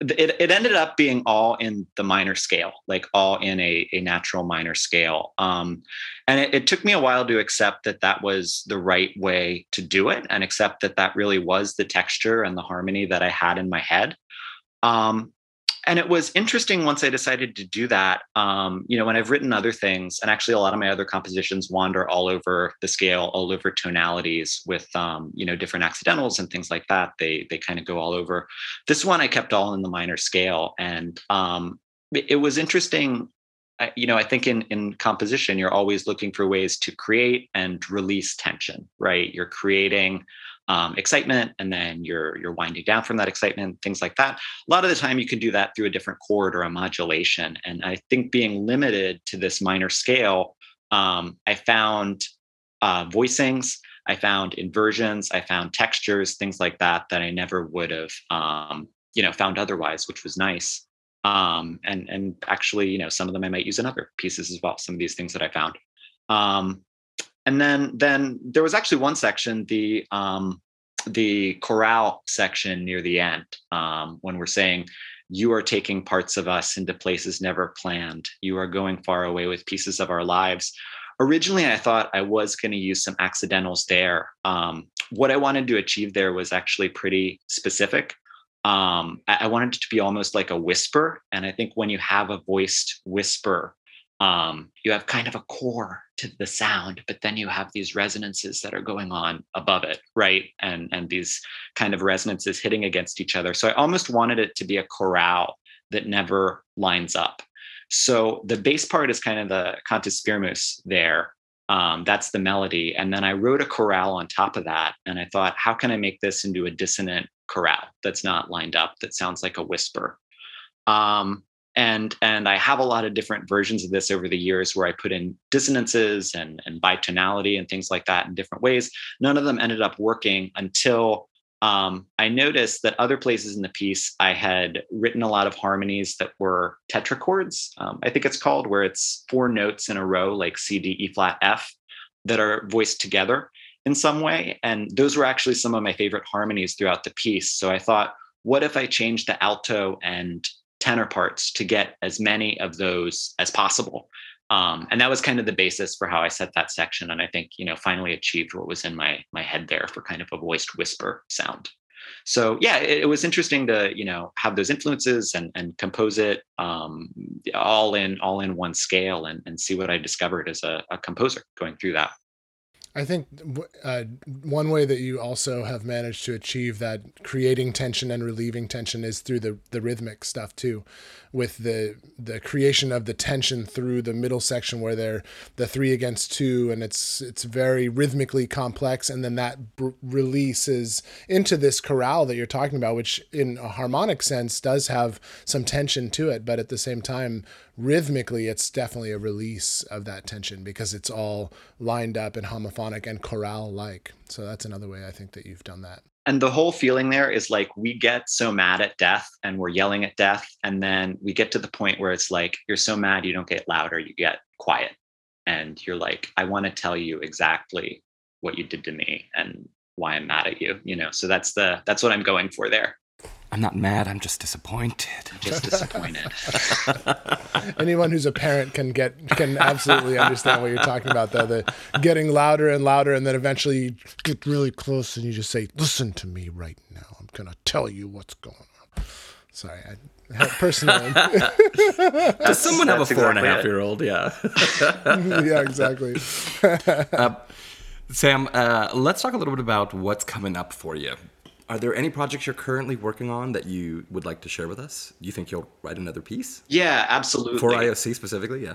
it, it ended up being all in the minor scale, like all in a, a natural minor scale. Um, and it, it, took me a while to accept that that was the right way to do it and accept that that really was the texture and the harmony that I had in my head. Um, and it was interesting once I decided to do that. Um, you know, when I've written other things, and actually a lot of my other compositions wander all over the scale, all over tonalities with um, you know different accidentals and things like that. They they kind of go all over. This one I kept all in the minor scale, and um, it, was interesting you know, I think in in composition, you're always looking for ways to create and release tension, right? You're creating um, excitement and then you're you're winding down from that excitement things like that. A lot of the time you can do that through a different chord or a modulation and i think being limited to this minor scale um, i found uh, voicings i found inversions i found textures things like that that i never would have um, you know found otherwise which was nice. Um, and and actually you know some of them i might use in other pieces as well some of these things that i found. Um, and then then there was actually one section the um, the chorale section near the end um, when we're saying you are taking parts of us into places never planned. You are going far away with pieces of our lives. Originally i thought i was going to use some accidentals there. Um, what i wanted to achieve there was actually pretty specific. Um, I, I wanted it to be almost like a whisper and i think when you have a voiced whisper um, you have kind of a core to the sound, but then you have these resonances that are going on above it, right? And and these kind of resonances hitting against each other. So I almost wanted it to be a chorale that never lines up. So the bass part is kind of the cantus firmus there. Um, that's the melody. And then I wrote a chorale on top of that. And I thought, how can I make this into a dissonant chorale that's not lined up, that sounds like a whisper? Um, and and i have a lot of different versions of this over the years where i put in dissonances and and bitonality and things like that in different ways. None of them ended up working until um, i noticed that other places in the piece i had written a lot of harmonies that were tetrachords um, i think it's called where it's four notes in a row like c d e flat f that are voiced together in some way. And those were actually some of my favorite harmonies throughout the piece. So i thought what if I change the alto and tenor parts to get as many of those as possible. Um, and that was kind of the basis for how I set that section. And I think, you know, finally achieved what was in my my head there for kind of a voiced whisper sound. So yeah, it, it was interesting to, you know, have those influences and and compose it um, all in all in one scale and, and see what I discovered as a, a composer going through that. I think uh, one way that you also have managed to achieve that creating tension and relieving tension is through the, the rhythmic stuff too, with the the creation of the tension through the middle section where they're the three against two and it's it's very rhythmically complex and then that b- releases into this chorale that you're talking about, which in a harmonic sense does have some tension to it, but at the same time rhythmically it's definitely a release of that tension because it's all lined up and homophonic and chorale like so that's another way i think that you've done that. And the whole feeling there is like we get so mad at death and we're yelling at death and then we get to the point where it's like you're so mad you don't get louder you get quiet. And you're like i want to tell you exactly what you did to me and why i'm mad at you you know? So that's the that's what i'm going for there I'm not mad. I'm just disappointed. Just disappointed. Anyone who's a parent can get can absolutely understand what you're talking about, though. The getting louder and louder, and then eventually you get really close, and you just say, "Listen to me right now. I'm gonna tell you what's going on." Sorry, I personally. Does someone have a four exactly and a half it. year old? Yeah. yeah, exactly. Uh, Sam, uh, let's talk a little bit about what's coming up for you are there any projects you're currently working on that you would like to share with us? Do you think you'll write another piece? Yeah, absolutely. For IOC specifically, yeah.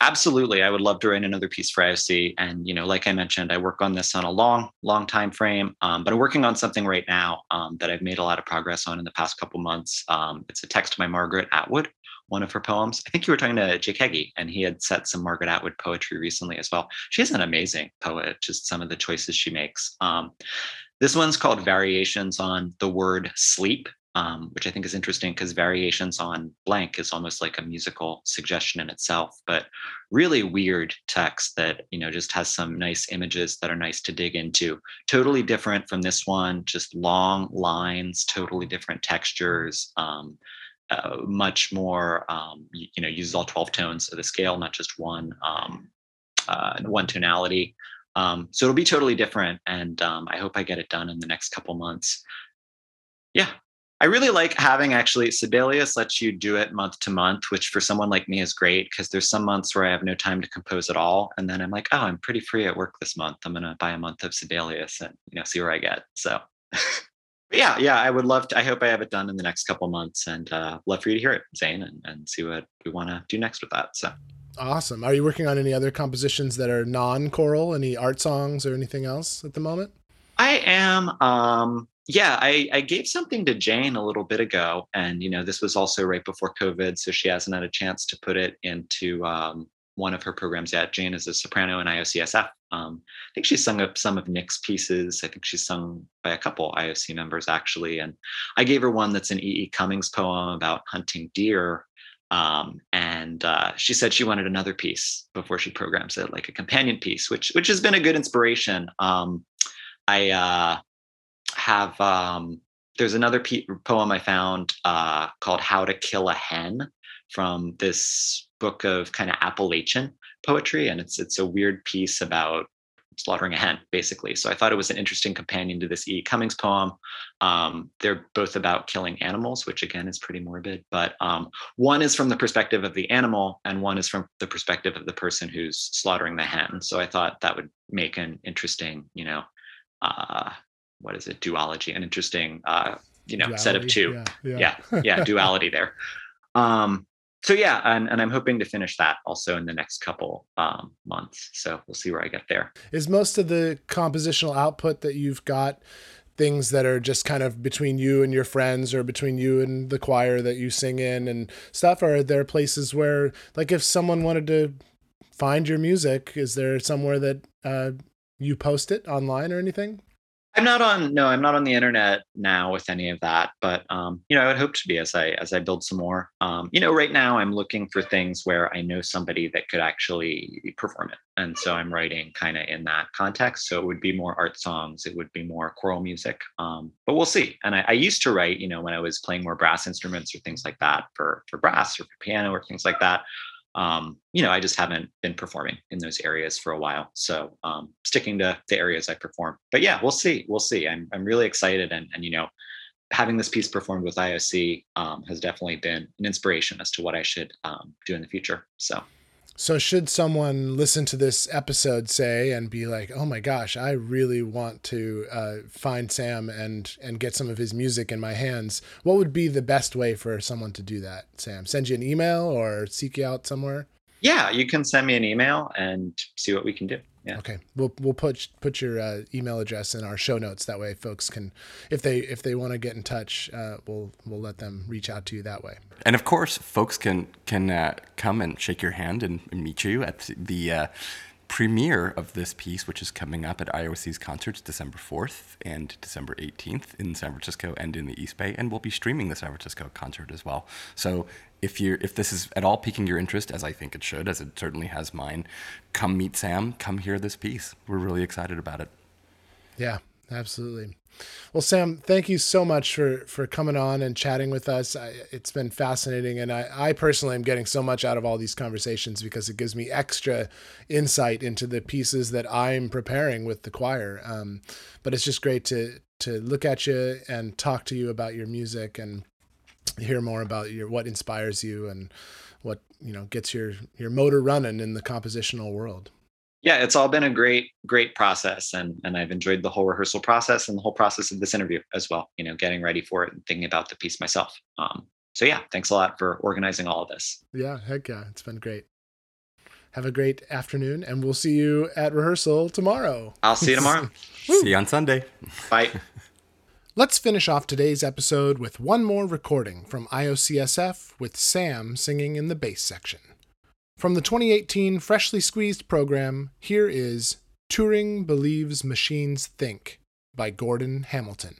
Absolutely, I would love to write another piece for IOC. And you know, like I mentioned, I work on this on a long, long time frame. Um, but I'm working on something right now um, that I've made a lot of progress on in the past couple months. Um, it's a text by Margaret Atwood, one of her poems. I think you were talking to Jake Heggie, and he had set some Margaret Atwood poetry recently as well. She is an amazing poet, just some of the choices she makes. Um, this one's called Variations on the Word Sleep, um, which I think is interesting because variations on blank is almost like a musical suggestion in itself, but really weird text that you know just has some nice images that are nice to dig into. Totally different from this one, just long lines, totally different textures. Um, uh, much more, um, you, you, know, uses all 12 tones of the scale, not just one, um, uh, one tonality. Um, so it'll be totally different. And um, I hope I get it done in the next couple months. Yeah, I really like having actually Sibelius lets you do it month to month, which for someone like me is great because there's some months where I have no time to compose at all. And then I'm like, oh, I'm pretty free at work this month. I'm gonna buy a month of Sibelius and you know see where I get. So yeah, yeah, I would love to. I hope I have it done in the next couple months and uh, love for you to hear it, Zane, and, and see what we want to do next with that. So awesome. Are you working on any other compositions that are non choral, any art songs or anything else at the moment? I am. Um, yeah, I, I gave something to Jane a little bit ago, and you know this was also right before COVID, so she hasn't had a chance to put it into um, one of her programs yet. Jane is a soprano in IOCSF. Um, I think she's sung up some of Nick's pieces. I think she's sung by a couple IOC members actually, and I gave her one that's an E. E. Cummings poem about hunting deer. Um, and uh, she said she wanted another piece before she programs it, like a companion piece, which which has been a good inspiration. Um, I uh, have um, there's another pe- poem I found uh, called "How to Kill a Hen" from this book of kind of Appalachian poetry, and it's it's a weird piece about slaughtering a hen, basically. So I thought it was an interesting companion to this E. Cummings poem. Um, they're both about killing animals, which again is pretty morbid. But um, one is from the perspective of the animal, and one is from the perspective of the person who's slaughtering the hen. So I thought that would make an interesting, you know, uh, what is it duology an interesting uh you know duality, set of two yeah yeah, yeah, yeah duality there um so yeah and, and i'm hoping to finish that also in the next couple um months. So we'll see where i get there. Is most of the compositional output that you've got things that are just kind of between you and your friends or between you and the choir that you sing in and stuff? Or are there places where like if someone wanted to find your music is there somewhere that uh, you post it online or anything I'm not on no, I'm not on the internet now with any of that, but um, you know, I would hope to be as I as I build some more. Um, you know, right now I'm looking for things where I know somebody that could actually perform it, and so I'm writing kind of in that context. So it would be more art songs, it would be more choral music, um, but we'll see. And I, I used to write, you know, when I was playing more brass instruments or things like that for for brass or for piano or things like that um, you know, I just haven't been performing in those areas for a while. So um, sticking to the areas I perform. But yeah, we'll see. We'll see. I'm I'm really excited, and and you know, having this piece performed with IOC um, has definitely been an inspiration as to what I should um, do in the future. So so, should someone listen to this episode, say, and be like, "Oh my gosh, I really want to uh, find Sam and and get some of his music in my hands," what would be the best way for someone to do that? Sam, send you an email or seek you out somewhere? Yeah, you can send me an email and see what we can do. Yeah. Okay. We'll we'll put put your uh, email address in our show notes. That way, folks can, if they if they want to get in touch, uh, we'll we'll let them reach out to you that way. And of course, folks can can uh, come and shake your hand and, and meet you at the uh, premiere of this piece, which is coming up at IOC's concerts December 4th and December 18th in San Francisco and in the East Bay, and we'll be streaming the San Francisco concert as well. So if you if this is at all piquing your interest, as I think it should, as it certainly has mine, come meet Sam, come hear this piece. We're really excited about it. Yeah, absolutely. Well, Sam, thank you so much for for coming on and chatting with us. I, it's been fascinating, and I, I personally am getting so much out of all these conversations because it gives me extra insight into the pieces that I'm preparing with the choir. Um, but it's just great to to look at you and talk to you about your music and hear more about your what inspires you and what you know gets your your motor running in the compositional world yeah, it's all been a great, great process, and and I've enjoyed the whole rehearsal process and the whole process of this interview as well. You know, getting ready for it and thinking about the piece myself. Um, so yeah, thanks a lot for organizing all of this. Yeah, heck yeah, it's been great. Have a great afternoon, and we'll see you at rehearsal tomorrow. I'll see you tomorrow. see you on Sunday. Bye. Let's finish off today's episode with one more recording from IOCSF with Sam singing in the bass section. From the 2018 Freshly Squeezed program, here is Turing Believes Machines Think by Gordon Hamilton.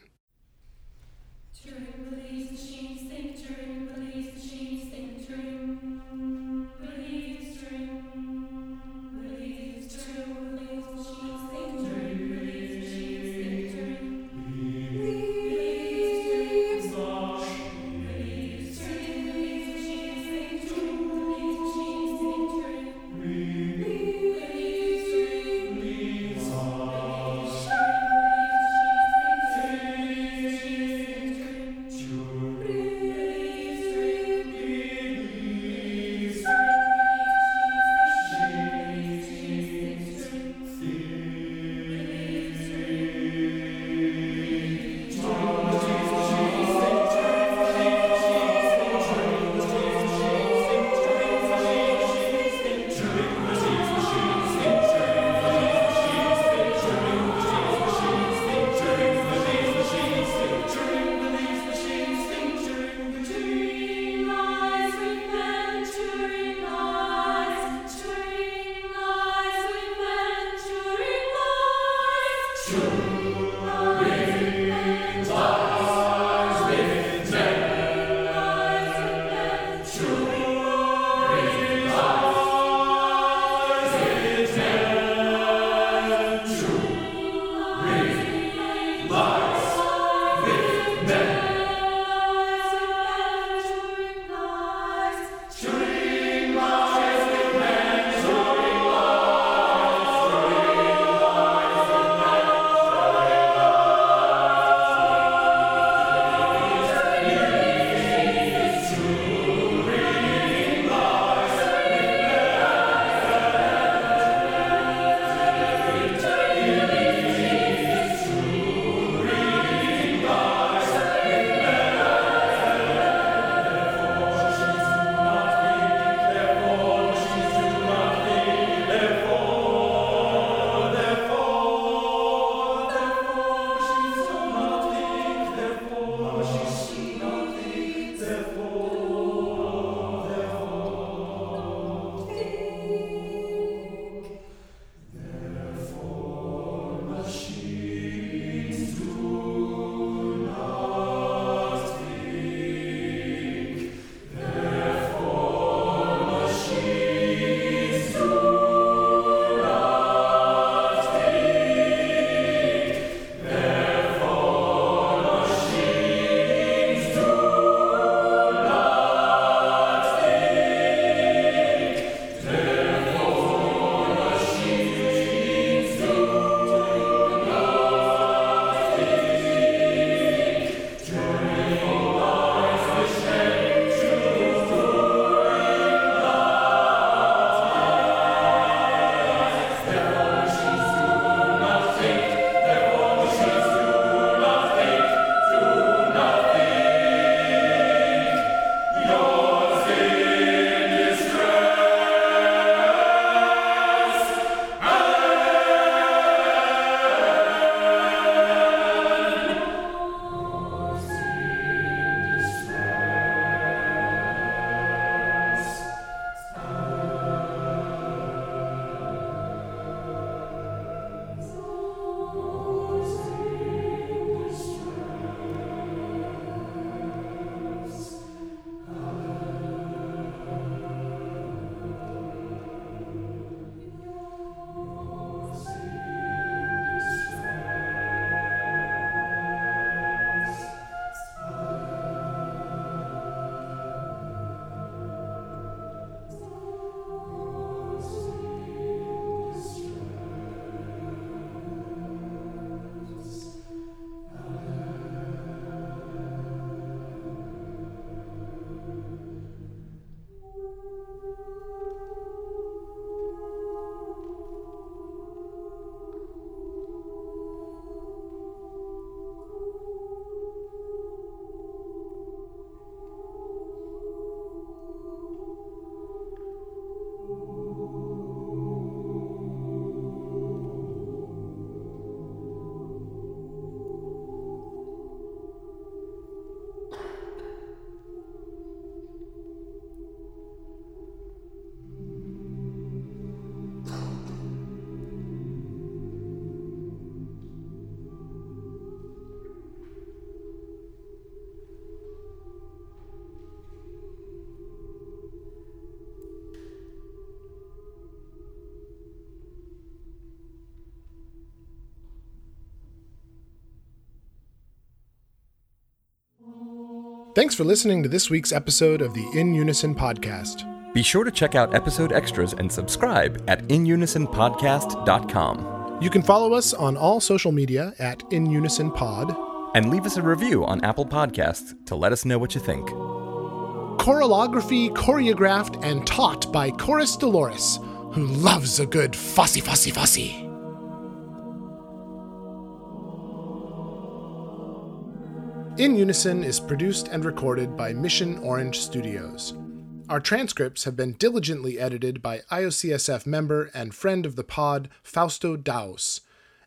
Thanks for listening to this week's episode of the In Unison podcast. Be sure to check out episode extras and subscribe at inunisonpodcast.com. You can follow us on all social media at In Unison Pod. And leave us a review on Apple Podcasts to let us know what you think. Choreography choreographed and taught by Chorus Dolores, who loves a good fussy fussy fussy. In Unison is produced and recorded by Mission Orange Studios. Our transcripts have been diligently edited by IOCSF member and friend of the pod, Fausto Daus.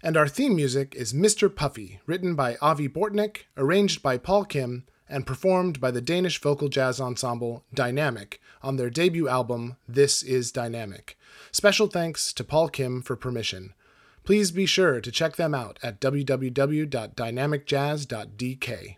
And our theme music is Mr. Puffy, written by Avi Bortnick, arranged by Paul Kim, and performed by the Danish vocal jazz ensemble Dynamic on their debut album, This Is Dynamic. Special thanks to Paul Kim for permission. Please be sure to check them out at www.dynamicjazz.dk.